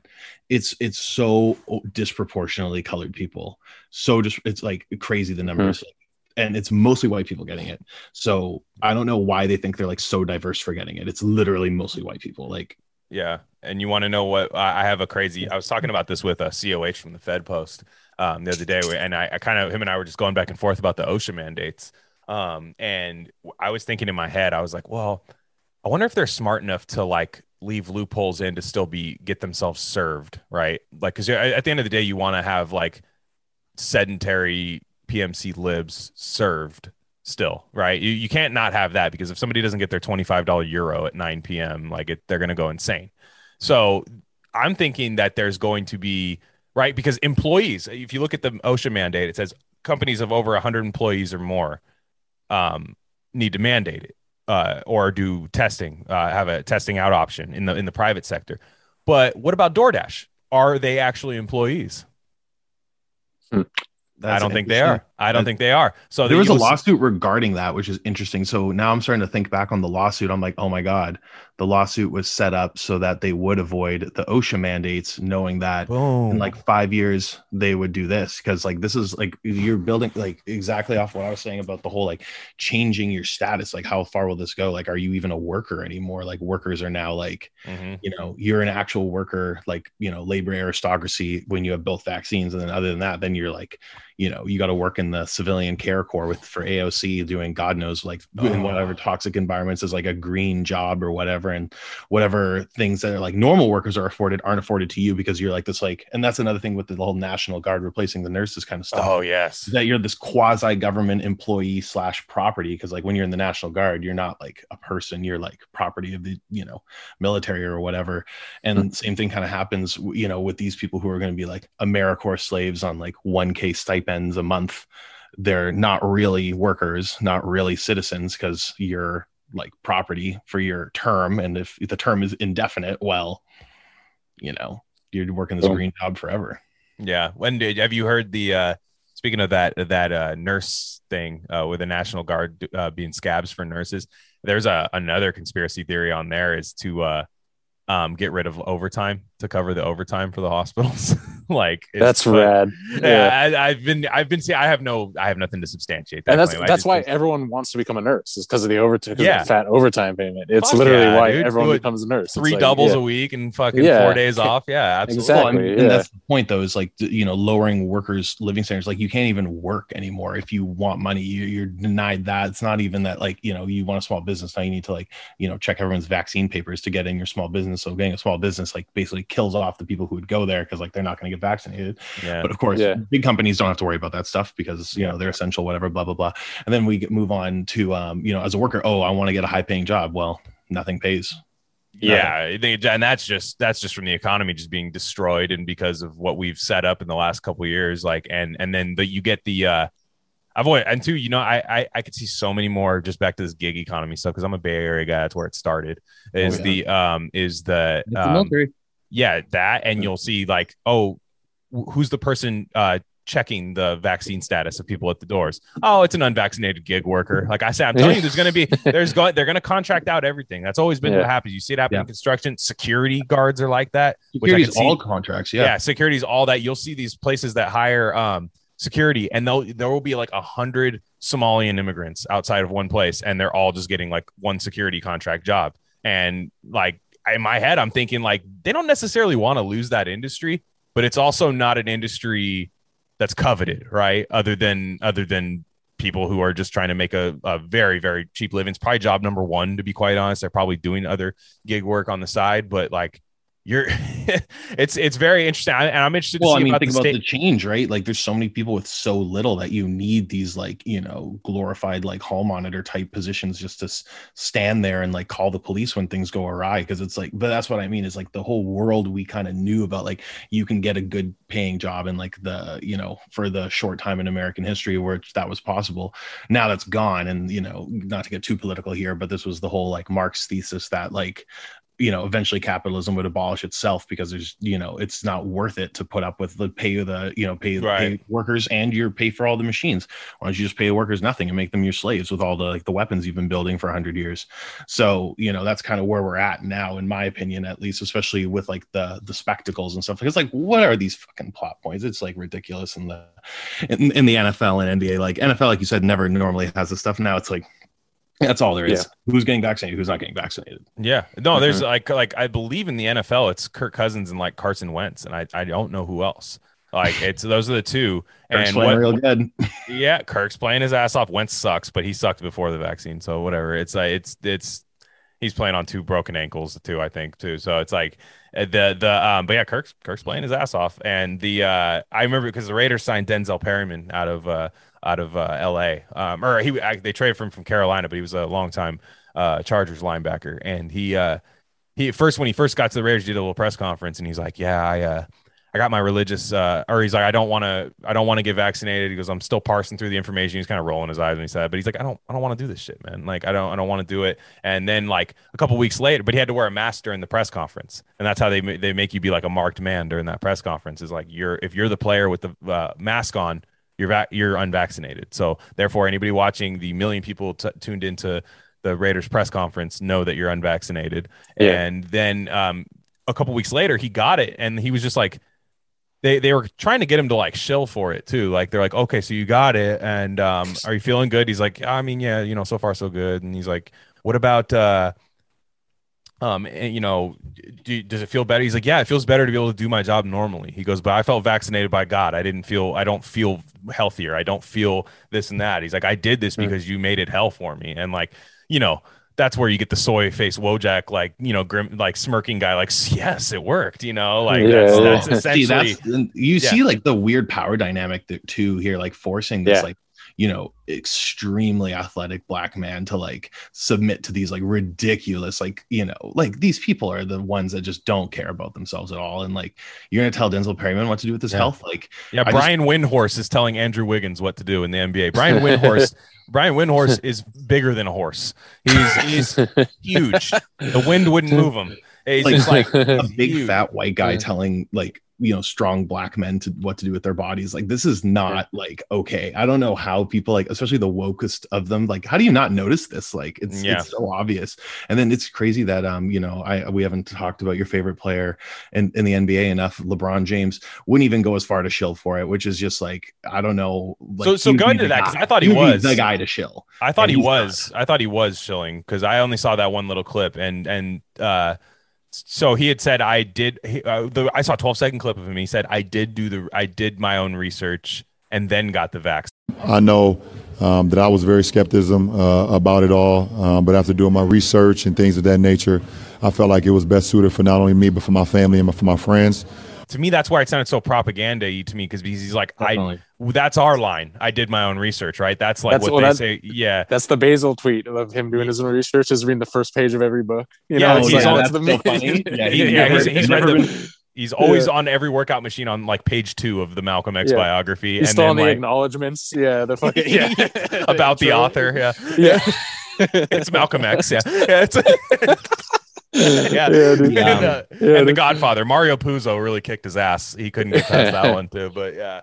It's it's so disproportionately colored people. So just it's like crazy the numbers. Mm-hmm and it's mostly white people getting it. So I don't know why they think they're like so diverse for getting it. It's literally mostly white people. Like, yeah. And you want to know what I have a crazy, I was talking about this with a COH from the Fed Post um, the other day. And I, I kind of, him and I were just going back and forth about the OSHA mandates. Um, and I was thinking in my head, I was like, well, I wonder if they're smart enough to like leave loopholes in to still be get themselves served, right? Like, because at the end of the day, you want to have like sedentary PMC libs served still, right? You, you can't not have that because if somebody doesn't get their $25 euro at 9 p.m., like it, they're going to go insane. So I'm thinking that there's going to be, right? Because employees, if you look at the OSHA mandate, it says companies of over 100 employees or more um, need to mandate it uh, or do testing, uh, have a testing out option in the in the private sector. But what about DoorDash? Are they actually employees? Hmm. I don't think they are. I don't think they are. So there was a lawsuit regarding that, which is interesting. So now I'm starting to think back on the lawsuit. I'm like, oh my god, the lawsuit was set up so that they would avoid the OSHA mandates, knowing that Boom. in like five years they would do this because like this is like you're building like exactly off what I was saying about the whole like changing your status. Like how far will this go? Like, are you even a worker anymore? Like workers are now like, mm-hmm. you know, you're an actual worker, like you know, labor aristocracy when you have both vaccines, and then other than that, then you're like you know you got to work in the civilian care corps with for AOC doing God knows like oh. in whatever toxic environments is like a green job or whatever and whatever things that are like normal workers are afforded aren't afforded to you because you're like this like and that's another thing with the whole national guard replacing the nurses kind of stuff. Oh yes, that you're this quasi government employee slash property because like when you're in the national guard you're not like a person you're like property of the you know military or whatever and mm-hmm. same thing kind of happens you know with these people who are going to be like AmeriCorps slaves on like 1k stipends a month they're not really workers, not really citizens, because you're like property for your term. And if the term is indefinite, well, you know, you're working this green job forever. Yeah. When did have you heard the uh speaking of that that uh nurse thing uh with the National Guard uh being scabs for nurses? There's a another conspiracy theory on there is to uh um, get rid of overtime to cover the overtime for the hospitals. like that's rad. Yeah, yeah I, have been, I've been seeing. I have no, I have nothing to substantiate that. And that's claim. that's why everyone wants to become a nurse is because of the overtime, yeah, fat overtime payment. It's Fuck literally yeah, why dude. everyone becomes a nurse. Three like, doubles yeah. a week and fucking four days off. Yeah, absolutely. Exactly. Well, and, and that's the point, though, is like you know lowering workers' living standards. Like you can't even work anymore if you want money. You, you're denied that. It's not even that like you know you want a small business now. You need to like you know check everyone's vaccine papers to get in your small business. So getting a small business like basically kills off the people who would go there because like they're not going to get vaccinated. Yeah. But of course, yeah. big companies don't have to worry about that stuff because you know they're essential, whatever, blah blah blah. And then we get, move on to um, you know as a worker, oh, I want to get a high paying job. Well, nothing pays. Yeah, and that's just that's just from the economy just being destroyed, and because of what we've set up in the last couple years, like and and then the, you get the uh, I've always and two, you know, I, I I could see so many more just back to this gig economy stuff because I'm a Bay Area guy. That's where it started. Is oh, yeah. the um is the um, yeah that and you'll see like oh who's the person uh checking the vaccine status of people at the doors. Oh, it's an unvaccinated gig worker. Like I said, I'm telling you, there's going to be, there's going, they're going to contract out everything. That's always been yeah. what happens. You see it happen yeah. in construction. Security guards are like that. Security's all contracts. Yeah. Yeah. Security's all that. You'll see these places that hire, um, security and they'll there will be like a hundred Somalian immigrants outside of one place and they're all just getting like one security contract job. And like in my head, I'm thinking like they don't necessarily want to lose that industry, but it's also not an industry that's coveted, right? Other than other than people who are just trying to make a, a very very cheap living. It's probably job number one to be quite honest. They're probably doing other gig work on the side, but like you're it's it's very interesting. And i'm interested well to see i mean about think the about state- the change right? Like there's so many people with so little that you need these like you know glorified like hall monitor type positions just to s- stand there and like call the police when things go awry because it's like but that's what i mean is like the whole world we kind of knew about like you can get a good paying job in like the you know for the short time in american history where that was possible. Now that's gone and you know not to get too political here but this was the whole like marx thesis that like you know eventually capitalism would abolish itself because there's you know it's not worth it to put up with the pay the you know pay, Right. pay workers and your pay for all the machines. Why don't you just pay the workers nothing and make them your slaves with all the like the weapons you've been building for 100 years? So you know that's kind of where we're at now in my opinion at least especially with like the the spectacles and stuff. Because like what are these fucking plot points? It's like ridiculous in the in, in the nfl and nba like nfl like you said never normally has this stuff. Now it's like that's all there is. Who's getting vaccinated who's not getting vaccinated. Yeah. No there's like like i believe in the nfl it's kirk cousins and like carson wentz and i i don't know who else. Like it's those are the two. Kirk's and playing what, real good. Yeah kirk's playing his ass off. Wentz sucks but he sucked before the vaccine so whatever. It's like it's it's he's playing on two broken ankles too i think too. So it's like uh, the the um but yeah kirk's kirk's playing his ass off. And the uh i remember because the raiders signed denzel perryman out of uh out of uh la um or he I, they traded for him from carolina but he was a long time uh chargers linebacker and he uh he first when he first got to the raiders he did a little press conference and he's like yeah i uh I got my religious, uh, or he's like, I don't want to, I don't want to get vaccinated. He goes, I'm still parsing through the information. He's kind of rolling his eyes when he said, but he's like, I don't, I don't want to do this shit, man. Like, I don't, I don't want to do it. And then like a couple weeks later, but he had to wear a mask during the press conference, and that's how they they make you be like a marked man during that press conference. Is like you're if you're the player with the uh, mask on, you're va- you're unvaccinated. So therefore, anybody watching the million people t- tuned into the Raiders press conference know that you're unvaccinated. Yeah. And then um, a couple weeks later, he got it, and he was just like they they were trying to get him to like shill for it too. Like they're like, okay, so you got it, and um, are you feeling good? He's like, I mean, yeah, you know, so far so good. And he's like, what about uh, um, and, you know, do, does it feel better? He's like, yeah, it feels better to be able to do my job normally. He goes, but I felt vaccinated by God. I didn't feel, I don't feel healthier. I don't feel this and that. He's like, I did this because you made it hell for me, and like, you know. That's where you get the soy face Wojak, like you know, grim, like smirking guy, like yes, it worked, you know, like that's, Yeah. that's See, essentially that's you Yeah. see like the weird power dynamic that too here, like forcing this Yeah. like you know extremely athletic black man to like submit to these like ridiculous like you know like these people are the ones that just don't care about themselves at all and like you're gonna tell Denzel Perryman what to do with his Yeah. health like Yeah, I just- Brian Windhorst is telling Andrew Wiggins what to do in the NBA. Brian Windhorst, Brian Windhorst is bigger than a horse. He's he's huge. The wind wouldn't move him. He's Like- like a big huge. fat white guy Yeah. telling like you know strong black men to what to do with their bodies like this is not like okay i don't know how people like especially the wokest of them like how do you not notice this like it's, Yeah. it's so obvious and then it's crazy that um you know i we haven't talked about your favorite player in, in the nba enough lebron james wouldn't even go as far to shill for it which is just like i don't know like, So- so go into that, 'cause guy. I thought he was. the guy to shill I thought he was. I thought he was shilling because I only saw that one little clip, and and uh, so he had said I did. He, uh, the, I saw a 12 second clip of him. He said I did do the. I did my own research and then got the vaccine. I know um, that I was very skepticism uh, about it all, um, but after doing my research and things of that nature, I felt like it was best suited for not only me but for my family and for my friends. To me, that's why it sounded so propaganda to me because he's like, Definitely. I. That's our line. I did my own research, right? That's like That's what what they I- say. Yeah. That's the Basil tweet of him doing his own research is reading the first page of every book. You Yeah, know, he's like, on- that's that's the so funny. Yeah, He- he yeah, never- he's, he's he's read never the. He's always Yeah. on every workout machine on like page two of the Malcolm X Yeah. biography, He's and still then on the like acknowledgments. Yeah, the fucking yeah. about the intro. author. Yeah, Yeah. it's Malcolm X. Yeah, yeah, it's, yeah. Yeah, dude. and, uh, Yeah, and the. Godfather, Mario Puzo, really kicked his ass. He couldn't get past that one too. But yeah.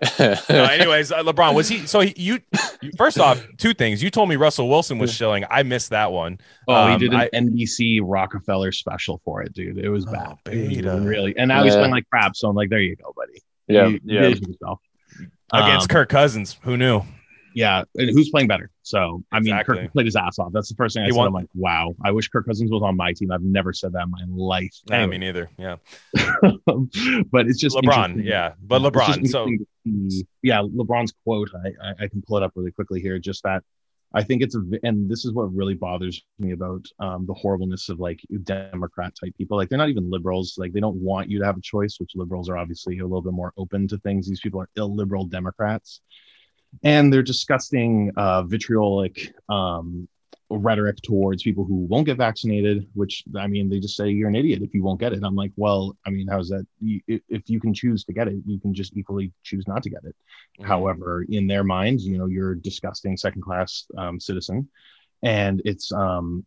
No, anyways, uh, LeBron was he? So he, you, you first off, two things. You told me Russell Wilson was shilling. I missed that one. Oh, he Um, did an I- NBC Rockefeller special for it, dude. It was Oh, bad. It was beta. really, and now he's Yeah. playing like crap. So I'm like, there you go, buddy. Yeah, You- you yeah. did against Um, Kirk Cousins. Who knew? Yeah, and who's playing better? So I mean, Exactly. Kirk played his ass off. That's the first thing I He said. won- I'm like, wow, I wish Kirk Cousins was on my team. I've never said that in my life. Nah, Anyway. me neither. Yeah, but it's just LeBron. Yeah, but LeBron. So interesting to see- yeah, LeBron's quote. I, I I can pull it up really quickly here. Just that I think it's a, and this is what really bothers me about um, the horribleness of like Democrat type people. Like they're not even liberals. Like they don't want you to have a choice, which liberals are obviously a little bit more open to things. These people are illiberal Democrats, and they're disgusting, uh, vitriolic um, rhetoric towards people who won't get vaccinated. Which I mean, they just say you're an idiot if you won't get it. I'm like, well, I mean, how's that? If you can choose to get it, you can just equally choose not to get it. Mm-hmm. However, in their minds, you know, you're a disgusting second class um, citizen, and it's um,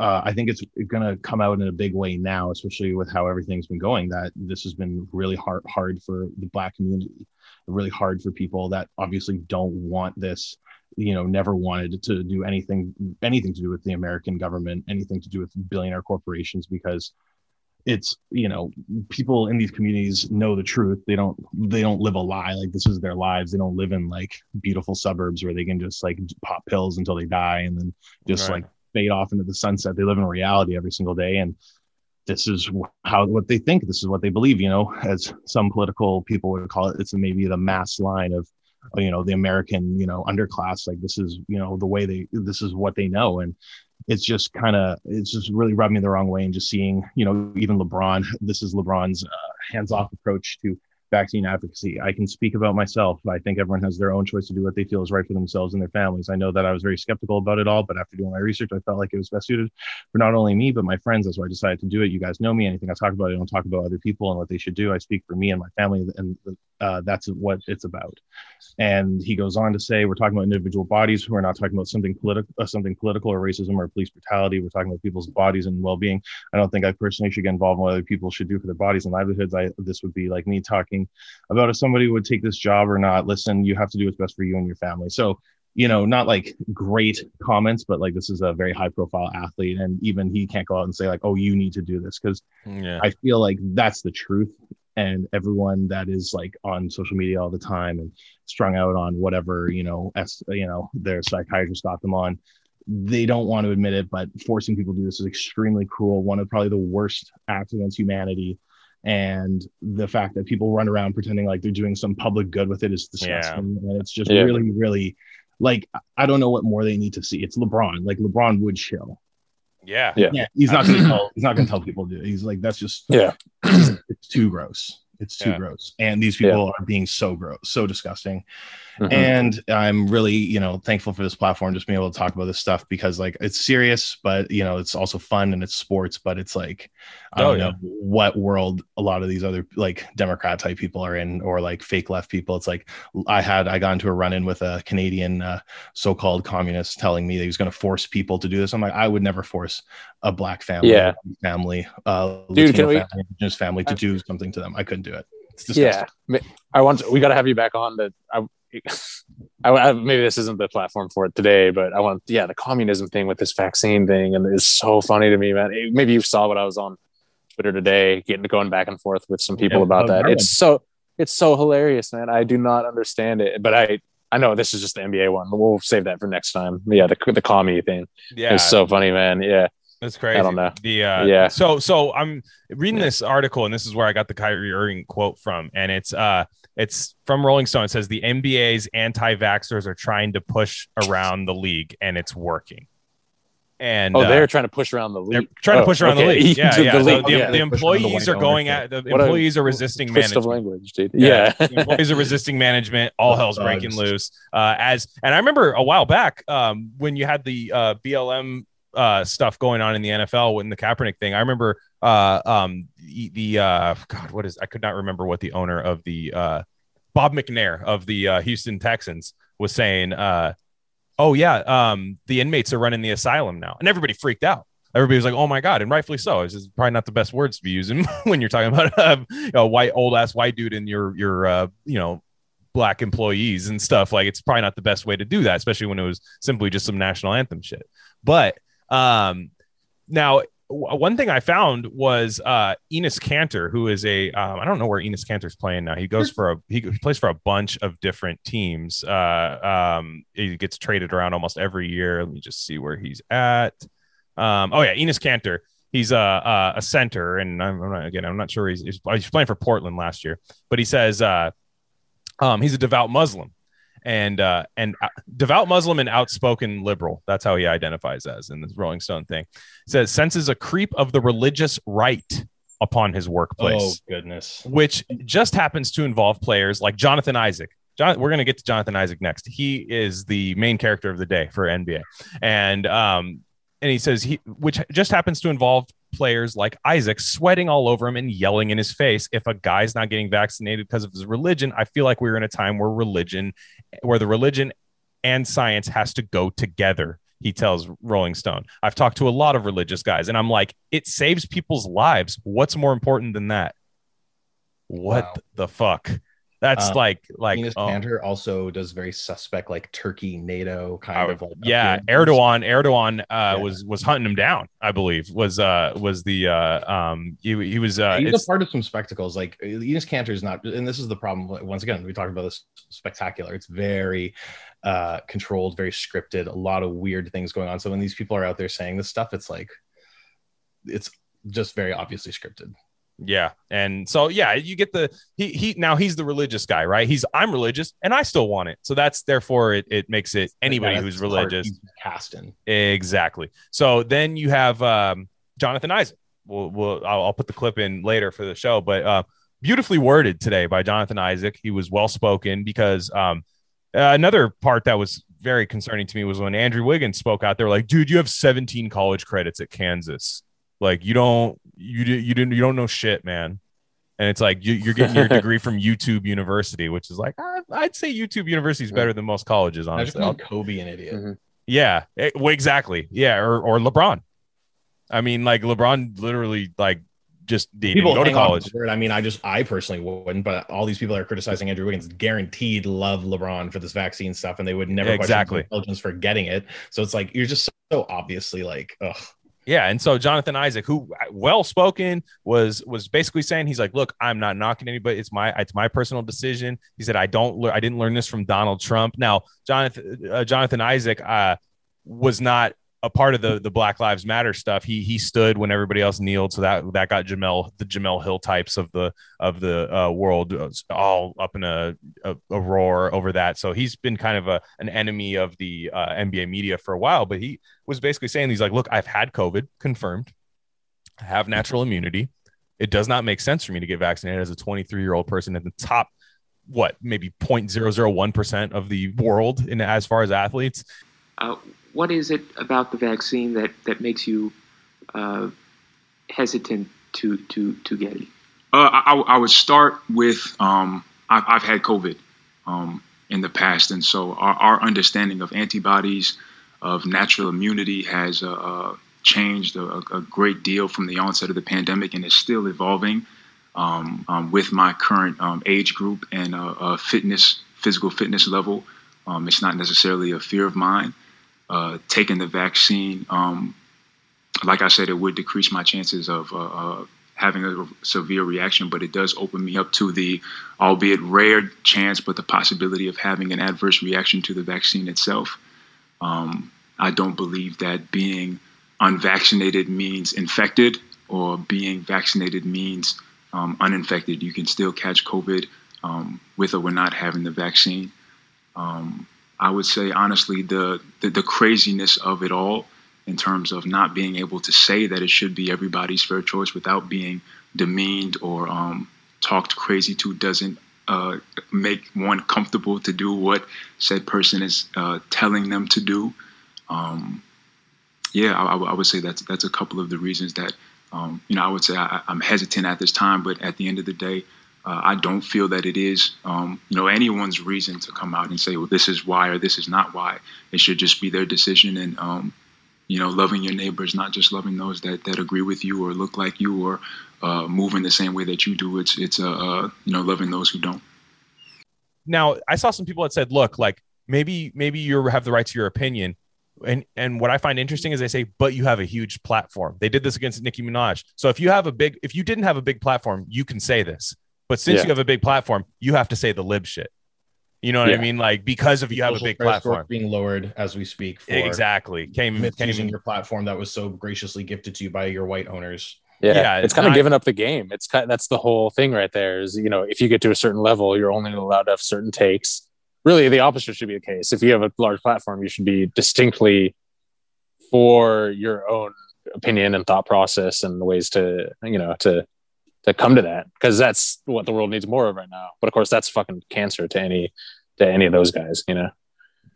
uh, I think it's going to come out in a big way now, especially with how everything's been going. That this has been really hard, hard for the black community, really hard for people that obviously don't want this. You know, never wanted to do anything, anything to do with the American government, anything to do with billionaire corporations, because it's you know people in these communities know the truth they don't they don't live a lie like this is their lives they don't live in like beautiful suburbs where they can just like pop pills until they die and then just right. like fade off into the sunset. They live in reality every single day, and this is how what they think. This is what they believe. You know, as some political people would call it, it's maybe the mass line of you know the American you know underclass. Like this is you know the way they this is what they know, and it's just kind of it's just really rubbed me the wrong way and just seeing you know even lebron this is lebron's uh, hands-off approach to vaccine advocacy. I can speak about myself. I think everyone has their own choice to do what they feel is right for themselves and their families. I know that I was very skeptical about it all, but after doing my research, I felt like it was best suited for not only me, but my friends. That's why I decided to do it. You guys know me. Anything I talk about, I don't talk about other people and what they should do. I speak for me and my family, and uh, that's what it's about. And he goes on to say, we're talking about individual bodies. We're not talking about something political, uh, something political or racism or police brutality. We're talking about people's bodies and well-being. I don't think I personally should get involved in what other people should do for their bodies and livelihoods. I, this would be like me talking about if somebody would take this job or not. Listen, you have to do what's best for you and your family. So you know, not like great comments, but like this is a very high profile athlete. And even he can't go out and say, like, oh, you need to do this. Cause yeah. I feel like that's the truth and everyone that is like on social media all the time and strung out on whatever you know as you know their psychiatrist got them on they don't want to admit it but forcing people to do this is extremely cruel one of probably the worst acts against humanity and the fact that people run around pretending like they're doing some public good with it is disgusting yeah. and it's just yeah. really really like i don't know what more they need to see it's lebron like lebron would chill yeah. Yeah. yeah he's not gonna tell he's not gonna tell people to do it. He's like, that's just yeah, it's too gross. It's too yeah. gross. And these people yeah. are being so gross, so disgusting. Mm-hmm. And I'm really, you know, thankful for this platform, just being able to talk about this stuff because like it's serious, but you know, it's also fun and it's sports, but it's like I don't oh, know what world a lot of these other like Democrat type people are in or like fake left people. It's like I had I got into a run-in with a Canadian uh, so-called communist telling me that he was going to force people to do this. I'm like, I would never force a black family, yeah. family, uh, Dude, can family, we, indigenous family to do something to them. I couldn't do it. Yeah, I want to, we got to have you back on. That I, I, I, maybe this isn't the platform for it today, but I want yeah the communism thing with this vaccine thing, and it's so funny to me, man. Maybe you saw what I was on Twitter today, getting going back and forth with some people yeah, about that. It's so it's so hilarious, man. I do not understand it, but I I know this is just the NBA one, but we'll save that for next time. Yeah, the the commie thing. Yeah, it's so funny, man. Yeah. That's crazy. I don't know. The uh, yeah. So so I'm reading yeah. this article, and this is where I got the Kyrie Irving quote from, and it's uh it's from Rolling Stone. It says the NBA's anti-vaxxers are trying to push around the league, and it's working. And oh, they're uh, trying to push around the league. They're trying oh, to push around okay. the league. Yeah, yeah. The, league. the, yeah. the employees are going at the what employees are resisting management. language, dude. Yeah, yeah. employees are resisting management. All hell's breaking loose. Uh, as and I remember a while back um, when you had the uh, BLM uh, stuff going on in the NFL when the Kaepernick thing. I remember uh, um, the, uh, God, what is I could not remember what the owner of the uh, Bob McNair of the uh, Houston Texans was saying. Uh, oh yeah, um, the inmates are running the asylum now, and everybody freaked out. Everybody was like, "Oh my god!" and rightfully so. This is probably not the best words to be using when you're talking about a, a white old ass white dude and your your you know black employees and stuff. Like it's probably not the best way to do that, especially when it was simply just some national anthem shit. But um, now one thing I found was uh, Enes Kanter, who is a um, I don't know where Enes Kanter's playing now. He goes for a he plays for a bunch of different teams. Uh, um, he gets traded around almost every year. Let me just see where he's at. Um, oh yeah, Enes Kanter. He's a, a, center, and I'm, I'm, not again. I'm not sure he's, he's, he's playing for Portland last year, but he says uh, um, he's a devout Muslim, and uh, and uh, devout Muslim and outspoken liberal. That's how he identifies as in this Rolling Stone thing. It says senses a creep of the religious right upon his workplace. Oh goodness. Which just happens to involve players like Jonathan Isaac. John, we're going to get to Jonathan Isaac next. He is the main character of the day for NBA, and um, and he says he, which just happens to involve players like Isaac sweating all over him and yelling in his face. If a guy's not getting vaccinated because of his religion, I feel like we're in a time where religion, where the religion and science has to go together. He tells Rolling Stone. I've talked to a lot of religious guys, and I'm like, it saves people's lives. What's more important than that? What wow. the fuck? That's um, like like Enes oh. Kanter also does very suspect like Turkey NATO kind of like yeah Erdogan Erdogan uh, yeah. was was hunting him down I believe was uh was the uh um he, he was uh he's a part of some spectacles like Enes Kanter is not and this is the problem once again we talked about this spectacular it's very uh controlled very scripted a lot of weird things going on so when these people are out there saying this stuff it's like it's just very obviously scripted yeah. And so yeah, you get the he he now he's the religious guy, right? He's I'm religious and I still want it. So that's therefore it, it makes it anybody yeah, who's religious casting. Exactly. So then you have um Jonathan Isaac. We'll, we'll I'll, I'll, put the clip in later for the show, but uh beautifully worded today by Jonathan Isaac. He was well spoken because um uh, another part that was very concerning to me was when Andrew Wiggins spoke out there like, dude, you have 17 college credits at Kansas. Like you don't you you didn't you don't know shit, man. And it's like you, are getting your degree from YouTube University, which is like I'd say YouTube University is better than most colleges. Honestly, I'll Kobe an idiot. Mm-hmm. Yeah, it, well, exactly. Yeah, or or LeBron. I mean, like LeBron literally like just didn't go to college. I mean, I just I personally wouldn't, but all these people that are criticizing Andrew Wiggins guaranteed love LeBron for this vaccine stuff, and they would never exactly intelligence for getting it. So it's like you're just so obviously like, ugh. Yeah, and so Jonathan Isaac, who uh, well spoken, was was basically saying he's like, look, I'm not knocking anybody. It's my it's my personal decision. He said I don't I didn't learn this from Donald Trump. Now Jonathan uh, Jonathan Isaac uh, was not a part of the the Black Lives Matter stuff. He he stood when everybody else kneeled, so that that got Jemele the Jemele Hill types of the of the uh, world uh, all up in a, a, a roar over that. So he's been kind of a an enemy of the uh, NBA media for a while. But he was basically saying he's like, look, I've had COVID confirmed, I have natural immunity. It does not make sense for me to get vaccinated as a 23 year old person at the top what maybe 0.001% of the world in as far as athletes uh, what is it about the vaccine that, that makes you uh, hesitant to, to, to get it? Uh, I, I, would start with um, I've, I've, had COVID um, in the past, and so our, our, understanding of antibodies, of natural immunity, has uh, uh changed a, a, great deal from the onset of the pandemic, and is still evolving. Um, um with my current um, age group and uh, fitness, physical fitness level, um, it's not necessarily a fear of mine uh, taking the vaccine, um, like I said, it would decrease my chances of uh, uh, having a severe reaction, but it does open me up to the, albeit rare chance, but the possibility of having an adverse reaction to the vaccine itself. Um, I don't believe that being unvaccinated means infected or being vaccinated means um, uninfected. You can still catch COVID um, with or without having the vaccine. Um, I would say honestly the, the, the craziness of it all in terms of not being able to say that it should be everybody's fair choice without being demeaned or um, talked crazy to doesn't uh, make one comfortable to do what said person is uh, telling them to do. Um, yeah, I, I, would say that's that's a couple of the reasons that um, you know I would say I, I'm hesitant at this time, but at the end of the day, uh, I don't feel that it is, um, you know, anyone's reason to come out and say, well, this is why or this is not why. It should just be their decision. And, um, you know, loving your neighbors, not just loving those that, that agree with you or look like you or uh, move in the same way that you do. It's, it's uh, uh, you know, loving those who don't. Now, I saw some people that said, look, like maybe, maybe you have the right to your opinion. And, and what I find interesting is they say, but you have a huge platform. They did this against Nicki Minaj. So if you have a big, if you didn't have a big platform, you can say this but since yeah. you have a big platform, you have to say the lib shit. You know what yeah. I mean? Like because of you have a big platform being lowered as we speak. exactly. Came, came using your platform that was so graciously gifted to you by your white owners. Yeah, yeah it's kind of giving up the game. It's kind of, that's the whole thing right there. Is you know if you get to a certain level, you're only allowed to have certain takes. really the opposite should be the case. If you have a large platform, you should be distinctly for your own opinion and thought process and ways to you know to to come to that because that's what the world needs more of right now. But of course, that's fucking cancer to any to any of those guys, you know.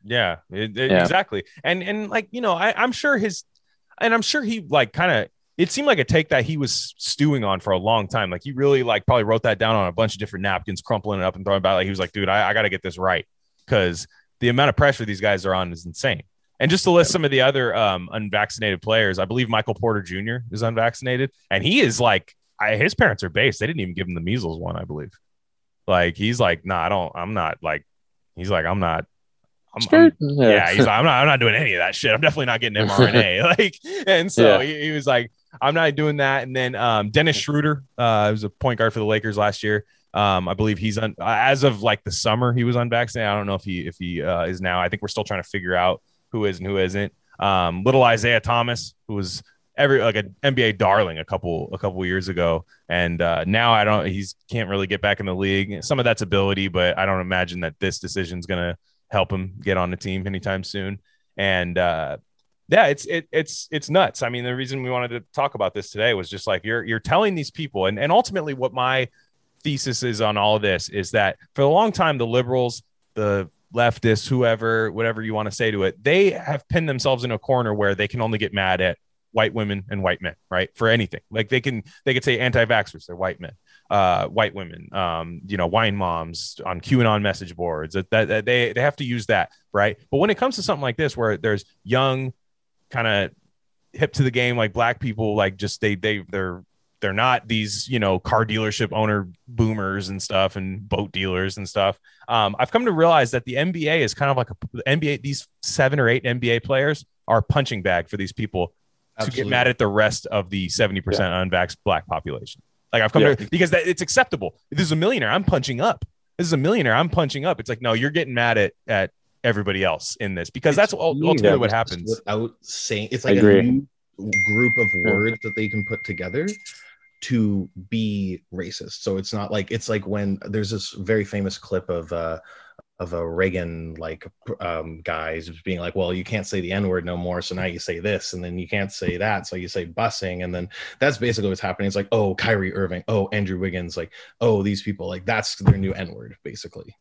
Yeah, it, it, Yeah. exactly. And and like you know, I, I'm sure his, and I'm sure he like kind of. It seemed like a take that he was stewing on for a long time. Like he really like probably wrote that down on a bunch of different napkins, crumpling it up and throwing it back. Like he was like, dude, I, I got to get this right because the amount of pressure these guys are on is insane. And just to list some of the other um, unvaccinated players, I believe Michael Porter Jr. is unvaccinated, and he is like, I, his parents are based. They didn't even give him the measles one, I believe. Like he's like, no, nah, I don't. I'm not like. He's like, I'm not. I'm, I'm- yeah, he's like, I'm not. I'm not doing any of that shit. I'm definitely not getting mRNA. like, and so Yeah. he, he was like, I'm not doing that. And then um, Dennis Schroeder, uh, was a point guard for the Lakers last year. Um, I believe he's un- as of like the summer he was unvaccinated. I don't know if he if he uh, is now. I think we're still trying to figure out who is and who isn't. Um, little Isaiah Thomas, who was every like an NBA darling a couple a couple years ago, and uh, now I don't. He's can't really get back in the league. Some of that's ability, but I don't imagine that this decision is gonna help him get on the team anytime soon. And uh, yeah, it's it, it's it's nuts. I mean, the reason we wanted to talk about this today was just like you're you're telling these people, and and ultimately what my thesis is on all of this is that for a long time the liberals, the leftists, whoever, whatever you want to say to it, they have pinned themselves in a corner where they can only get mad at white women and white men, right? For anything. Like they can they could say anti-vaxxers, they're white men, uh, white women, um, you know, wine moms on QAnon message boards. That, that, that they they have to use that, right? But when it comes to something like this, where there's young, kind of hip to the game, like black people, like just they they they're they're not these you know car dealership owner boomers and stuff and boat dealers and stuff um, i've come to realize that the nba is kind of like a nba these seven or eight nba players are punching bag for these people to get mad at the rest of the 70% unvaxxed black population like i've come Yeah. to because that, it's acceptable this is a millionaire i'm punching up this is a millionaire i'm punching up it's like no you're getting mad at at everybody else in this because that's ul- weird ultimately Yeah. what happens without saying it's like a agree. new group of Yeah. words that they can put together to be racist. So it's not like it's like when there's this very famous clip of uh of a Reagan like um guys being like, well, you can't say the N word no more, so now you say this, and then you can't say that, so you say busing, and then that's basically what's happening. It's like, oh, Kyrie Irving, oh, Andrew Wiggins, like, oh, these people, like that's their new N word, basically.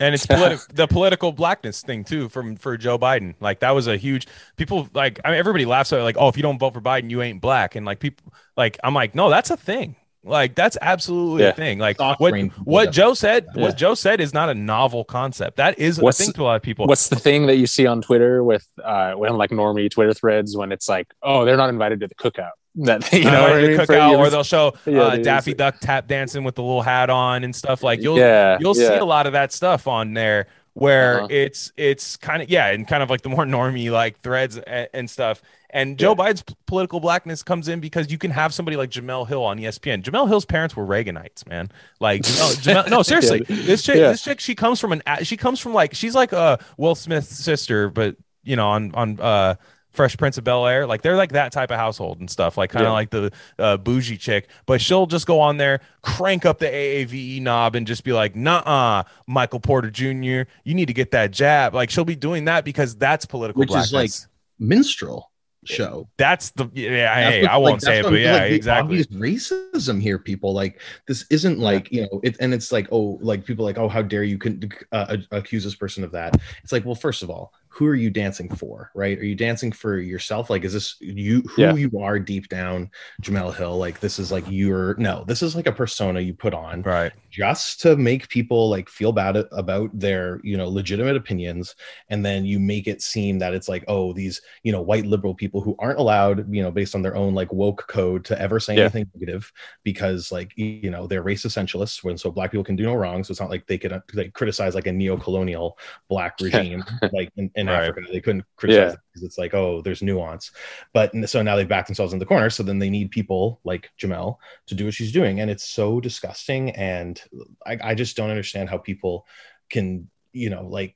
and it's politi- the political blackness thing too from for Joe Biden. Like that was a huge people like I mean, everybody laughs at it, like oh if you don't vote for Biden you ain't black and like people like I'm like no that's a thing. Like that's absolutely a thing. Like Soft what brain what definitely Joe said Yeah. what Joe said is not a novel concept. That is What's- a thing to a lot of people. What's the thing that you see on Twitter with uh when like normie Twitter threads when it's like, oh, they're not invited to the cookout. That you you know, what I mean? For cookout, or they'll show Yeah, uh, Daffy it. Duck tap dancing with the little hat on and stuff. Like you'll yeah, you'll see a lot of that stuff on there where Uh-huh. it's it's kind of yeah and kind of like the more normie like threads and, and stuff and joe Yeah. biden's political blackness comes in because you can have somebody like jemele hill on espn jemele hill's parents were reaganites man like Jemele, Jemele, no seriously this chick Yeah. this chick she comes from an she comes from like she's like a will smith's sister but you know on on uh Fresh Prince of Bel Air, like they're like that type of household and stuff, like kind of Yeah. like the uh, bougie chick. But she'll just go on there, crank up the AAVE knob, and just be like, "Nah, Michael Porter Jr., you need to get that jab." Like she'll be doing that because that's political Which is like- Minstrel show. that's the yeah. That's Hey, what- I won't like, say it, but yeah, like, exactly. racism here, people. Like this isn't like you know, it, and it's like oh, like people like oh, how dare you can uh, accuse this person of that? It's like well, first of all, who are you dancing for, right? Are you dancing for yourself? Like, is this you who Yeah. you are deep down, Jemele Hill? Like this is like your no, this is like a persona you put on right. just to make people like feel bad about their you know legitimate opinions and then you make it seem that it's like oh these you know white liberal people who aren't allowed you know based on their own like woke code to ever say Yeah. anything negative because like you know they're race essentialists when so black people can do no wrong so it's not like they could uh, like criticize like a neo-colonial black regime like in, in Right. africa they couldn't criticize Yeah. it because it's like oh there's nuance. But so now they've backed themselves in the corner so then they need people like jemele to do what she's doing and it's so disgusting and i, I just don't understand how people can you know like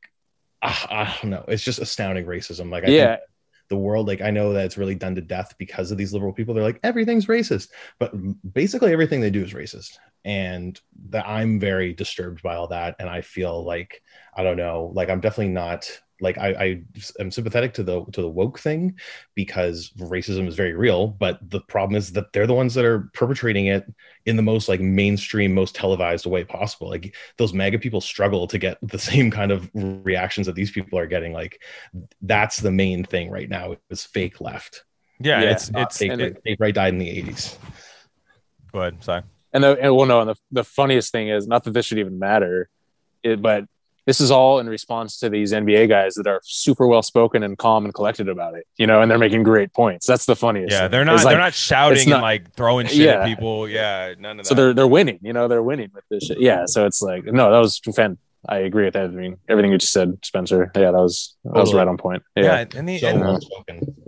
ah, i don't know. It's just astounding racism. Like I Yeah. think the world like i know that it's really done to death because of these liberal people. They're like everything's racist. But basically everything they do is racist. And that i'm very disturbed by all that and i feel like i don't know like i'm definitely not like I, I am sympathetic to the to the woke thing because racism is very real but the problem is that they're the ones that are perpetrating it in the most like mainstream most televised way possible. Like those mega people struggle to get the same kind of reactions that these people are getting. Like that's the main thing right now is fake left. Yeah, yeah it's uh, it's fake, it, fake right died in the 80s go ahead sorry. And the and well no and the, the funniest thing is not that this should even matter it, but this is all in response to these NBA guys that are super well spoken and calm and collected about it, you know, and they're making great points. That's the funniest. Yeah, they're not they're not shouting not, and like throwing shit yeah. at people. Yeah, none of that. So they're they're winning, you know, they're winning with this shit. Yeah, so it's like no, that was fan I agree with everything. Everything you just said, Spencer. Yeah, that was that was right on point. Yeah, yeah and, the, so and well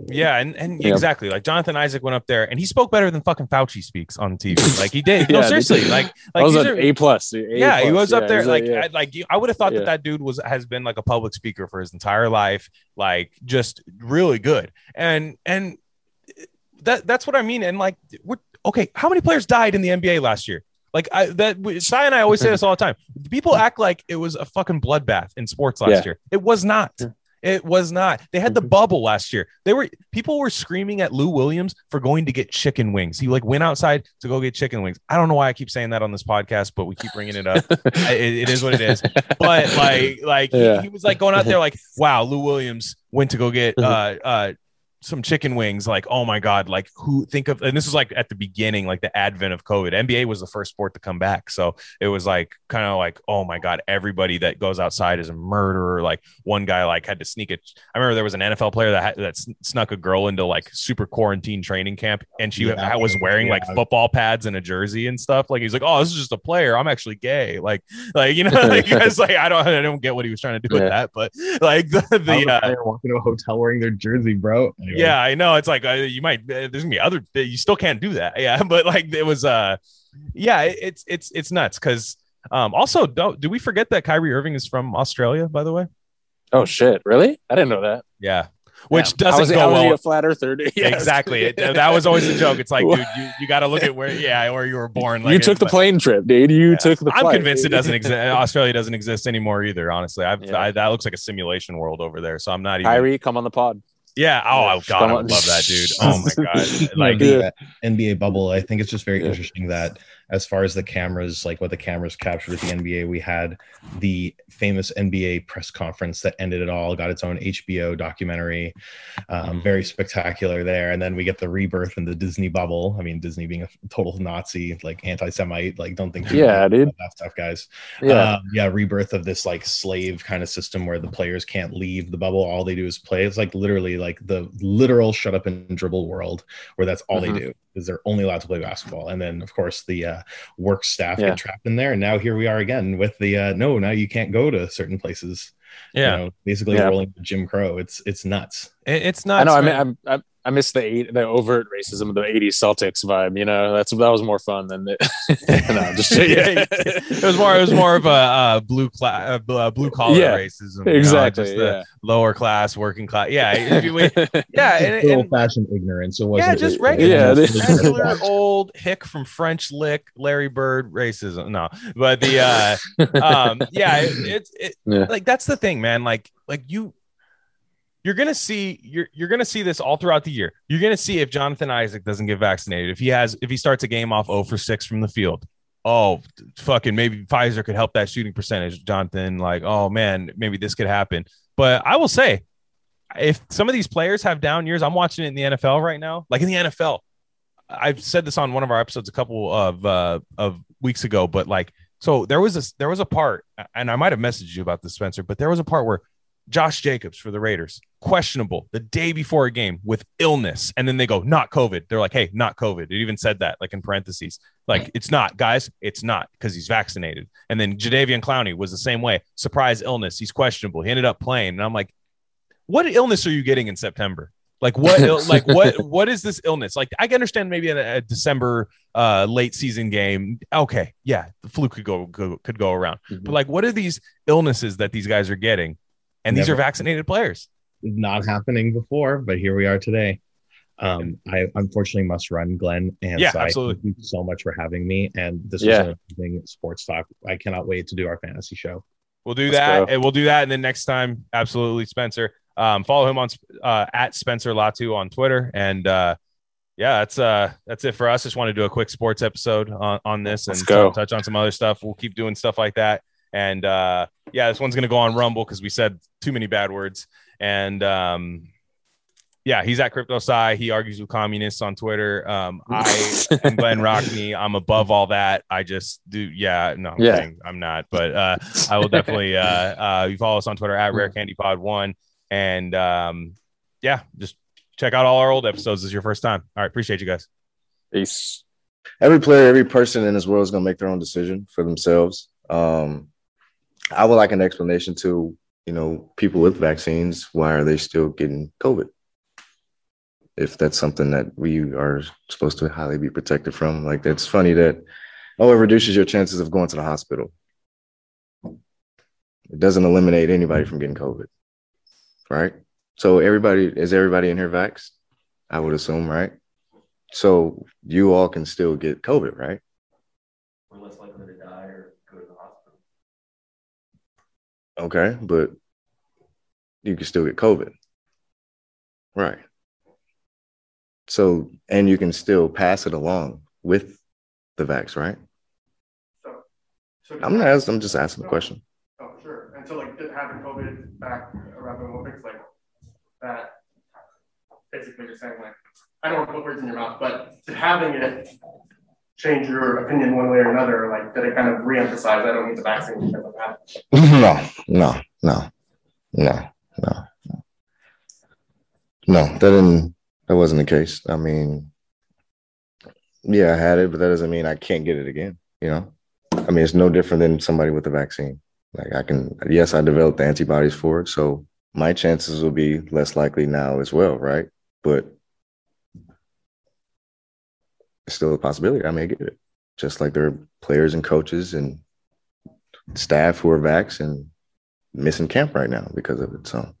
yeah, and, and yep. exactly like Jonathan Isaac went up there and he spoke better than fucking Fauci speaks on TV. Like he did. yeah, no, seriously. Like like was an A plus. Yeah, he was up there. Like like, I, like I would have thought that that dude was has been like a public speaker for his entire life. Like just really good. And and that that's what I mean. And like, okay, how many players died in the NBA last year? Like I that Sai and I always say this all the time. People act like it was a fucking bloodbath in sports last yeah. year. It was not. It was not. They had the mm-hmm. bubble last year. They were people were screaming at Lou Williams for going to get chicken wings. He like went outside to go get chicken wings. I don't know why I keep saying that on this podcast, but we keep bringing it up. it, it is what it is. But like, like yeah. he, he, was like going out there like, wow, Lou Williams went to go get uh uh some chicken wings like oh my god like who think of and this is like at the beginning like the advent of covid. Nba was the first sport to come back. So it was like kind of like oh my god everybody that goes outside is a murderer. Like one guy like had to sneak it i remember there was an nfl player that had, that snuck a girl into like super quarantine training camp and she yeah, was wearing yeah. like football pads and a jersey and stuff. Like he's like oh this is just a player. I'm actually gay. Like like you know like guys like i don't i don't get what he was trying to do yeah. with that but like the, the uh, walking to a hotel wearing their jersey bro anyway. Yeah, I know. It's like uh, you might. Uh, there's gonna be other. You still can't do that. Yeah, but like it was. Uh, yeah, it, it's it's it's nuts because. Um, also, don't do we forget that Kyrie Irving is from Australia? By the way. Oh shit! Really? I didn't know that. Yeah, which yeah. doesn't go well. a flat earther? Yes. Exactly. It, that was always a joke. It's like, dude, you, you got to look at where, yeah, where you were born. Like, you took the plane trip, dude. You yeah. took the. I'm convinced it doesn't exist. Australia doesn't exist anymore either. Honestly, I've yeah. I, that looks like a simulation world over there. So I'm not even. Kyrie, come on the pod. Yeah. Oh, God, I love that dude. Oh my God. Like yeah. NBA bubble. I think it's just very yeah. interesting that as far as the cameras, like what the cameras captured at the NBA, we had the famous NBA press conference that ended it all, got its own HBO documentary. Um, very spectacular there. And then we get the rebirth in the Disney bubble. I mean, Disney being a total Nazi, like anti Semite, like don't think yeah, dude. that stuff, guys. Yeah. Um, yeah. Rebirth of this like slave kind of system where the players can't leave the bubble. All they do is play. It's like literally like the literal shut up and dribble world where that's all mm-hmm. they do because they're only allowed to play basketball. And then, of course, the uh, work staff yeah. get trapped in there. And now here we are again with the uh, no, now you can't go to certain places. Yeah, you know, basically yeah. rolling Jim Crow. It's it's nuts. it's nuts. I know. I mean, I'm, I'm I miss the eight, the overt racism of the '80s Celtics vibe. You know, that's that was more fun than the. no, just yeah. it was more. It was more of a uh, blue class, uh, uh, blue collar yeah, racism. Exactly. You know, yeah. lower class, working class. Yeah. We, yeah. And, old fashioned ignorance. So yeah, just regular, yeah, regular old hick from French Lick, Larry Bird racism. No, but the uh, um, yeah, it, it's it, yeah. like that's the thing, man. Like like you you're gonna see you're you're gonna see this all throughout the year. You're gonna see if Jonathan Isaac doesn't get vaccinated, if he has if he starts a game off 0 for 6 from the field. Oh, fucking maybe Pfizer could help that shooting percentage, Jonathan. Like, oh man, maybe this could happen. But I will say, if some of these players have down years, I'm watching it in the NFL right now. Like in the NFL, I've said this on one of our episodes a couple of uh, of weeks ago, but like, so there was a there was a part, and I might have messaged you about this, Spencer, but there was a part where Josh Jacobs for the Raiders, questionable the day before a game with illness. And then they go, not COVID. They're like, hey, not COVID. It even said that, like in parentheses. Like, it's not, guys, it's not because he's vaccinated. And then Jadeveon Clowney was the same way. Surprise illness. He's questionable. He ended up playing. And I'm like, what illness are you getting in September? Like what? like what? What is this illness? Like I can understand maybe a, a December uh, late season game. Okay, yeah, the flu could go, go could go around. Mm-hmm. But like, what are these illnesses that these guys are getting? And Never. these are vaccinated players. not happening before, but here we are today. Um, I unfortunately must run, Glenn, and Yeah, so absolutely. thank you so much for having me. And this Yeah. was an amazing sports talk. I cannot wait to do our fantasy show. We'll do Let's that, go. and we'll do that, and then next time, absolutely, Spencer. Um, follow him on uh, at Spencer Latu on Twitter, and uh, yeah, that's uh, that's it for us. Just want to do a quick sports episode on, on this and Let's go. touch on some other stuff. We'll keep doing stuff like that, and uh, yeah, this one's gonna go on Rumble because we said too many bad words, and um, yeah, he's at Crypto Sci. He argues with communists on Twitter. Um, I am Glenn Rockney. I'm above all that. I just do. Yeah, no, I'm Yeah. kidding. I'm not. But uh, I will definitely. Uh, uh, you follow us on Twitter at Rare Candy Pod One, and um, yeah, just check out all our old episodes. This is your first time. All right, appreciate you guys. Peace. every player, every person in this world is going to make their own decision for themselves. Um, I would like an explanation to, you know, people with vaccines. Why are they still getting COVID? If that's something that we are supposed to highly be protected from, like it's funny that, oh, it reduces your chances of going to the hospital. It doesn't eliminate anybody from getting COVID, right? So everybody is everybody in here vaxxed? I would assume, right? So you all can still get COVID, right? We're less likely to die or go to the hospital. Okay, but you can still get COVID. Right. So, and you can still pass it along with the vax, right? So, so I'm not asking, I'm just asking the question. Oh, sure. And so, like, did having COVID back around the Olympics, like, that basically you're saying, like, I don't want to put words in your mouth, but did having it change your opinion one way or another? Like, did it kind of reemphasize, I don't need the vaccine because of that? no, no, no, no, no, no. That didn't, that wasn't the case. I mean, yeah, I had it, but that doesn't mean I can't get it again, you know? I mean, it's no different than somebody with the vaccine. Like I can, yes, I developed the antibodies for it. So my chances will be less likely now as well, right? But it's still a possibility I may get it. Just like there are players and coaches and staff who are vax and missing camp right now because of it. So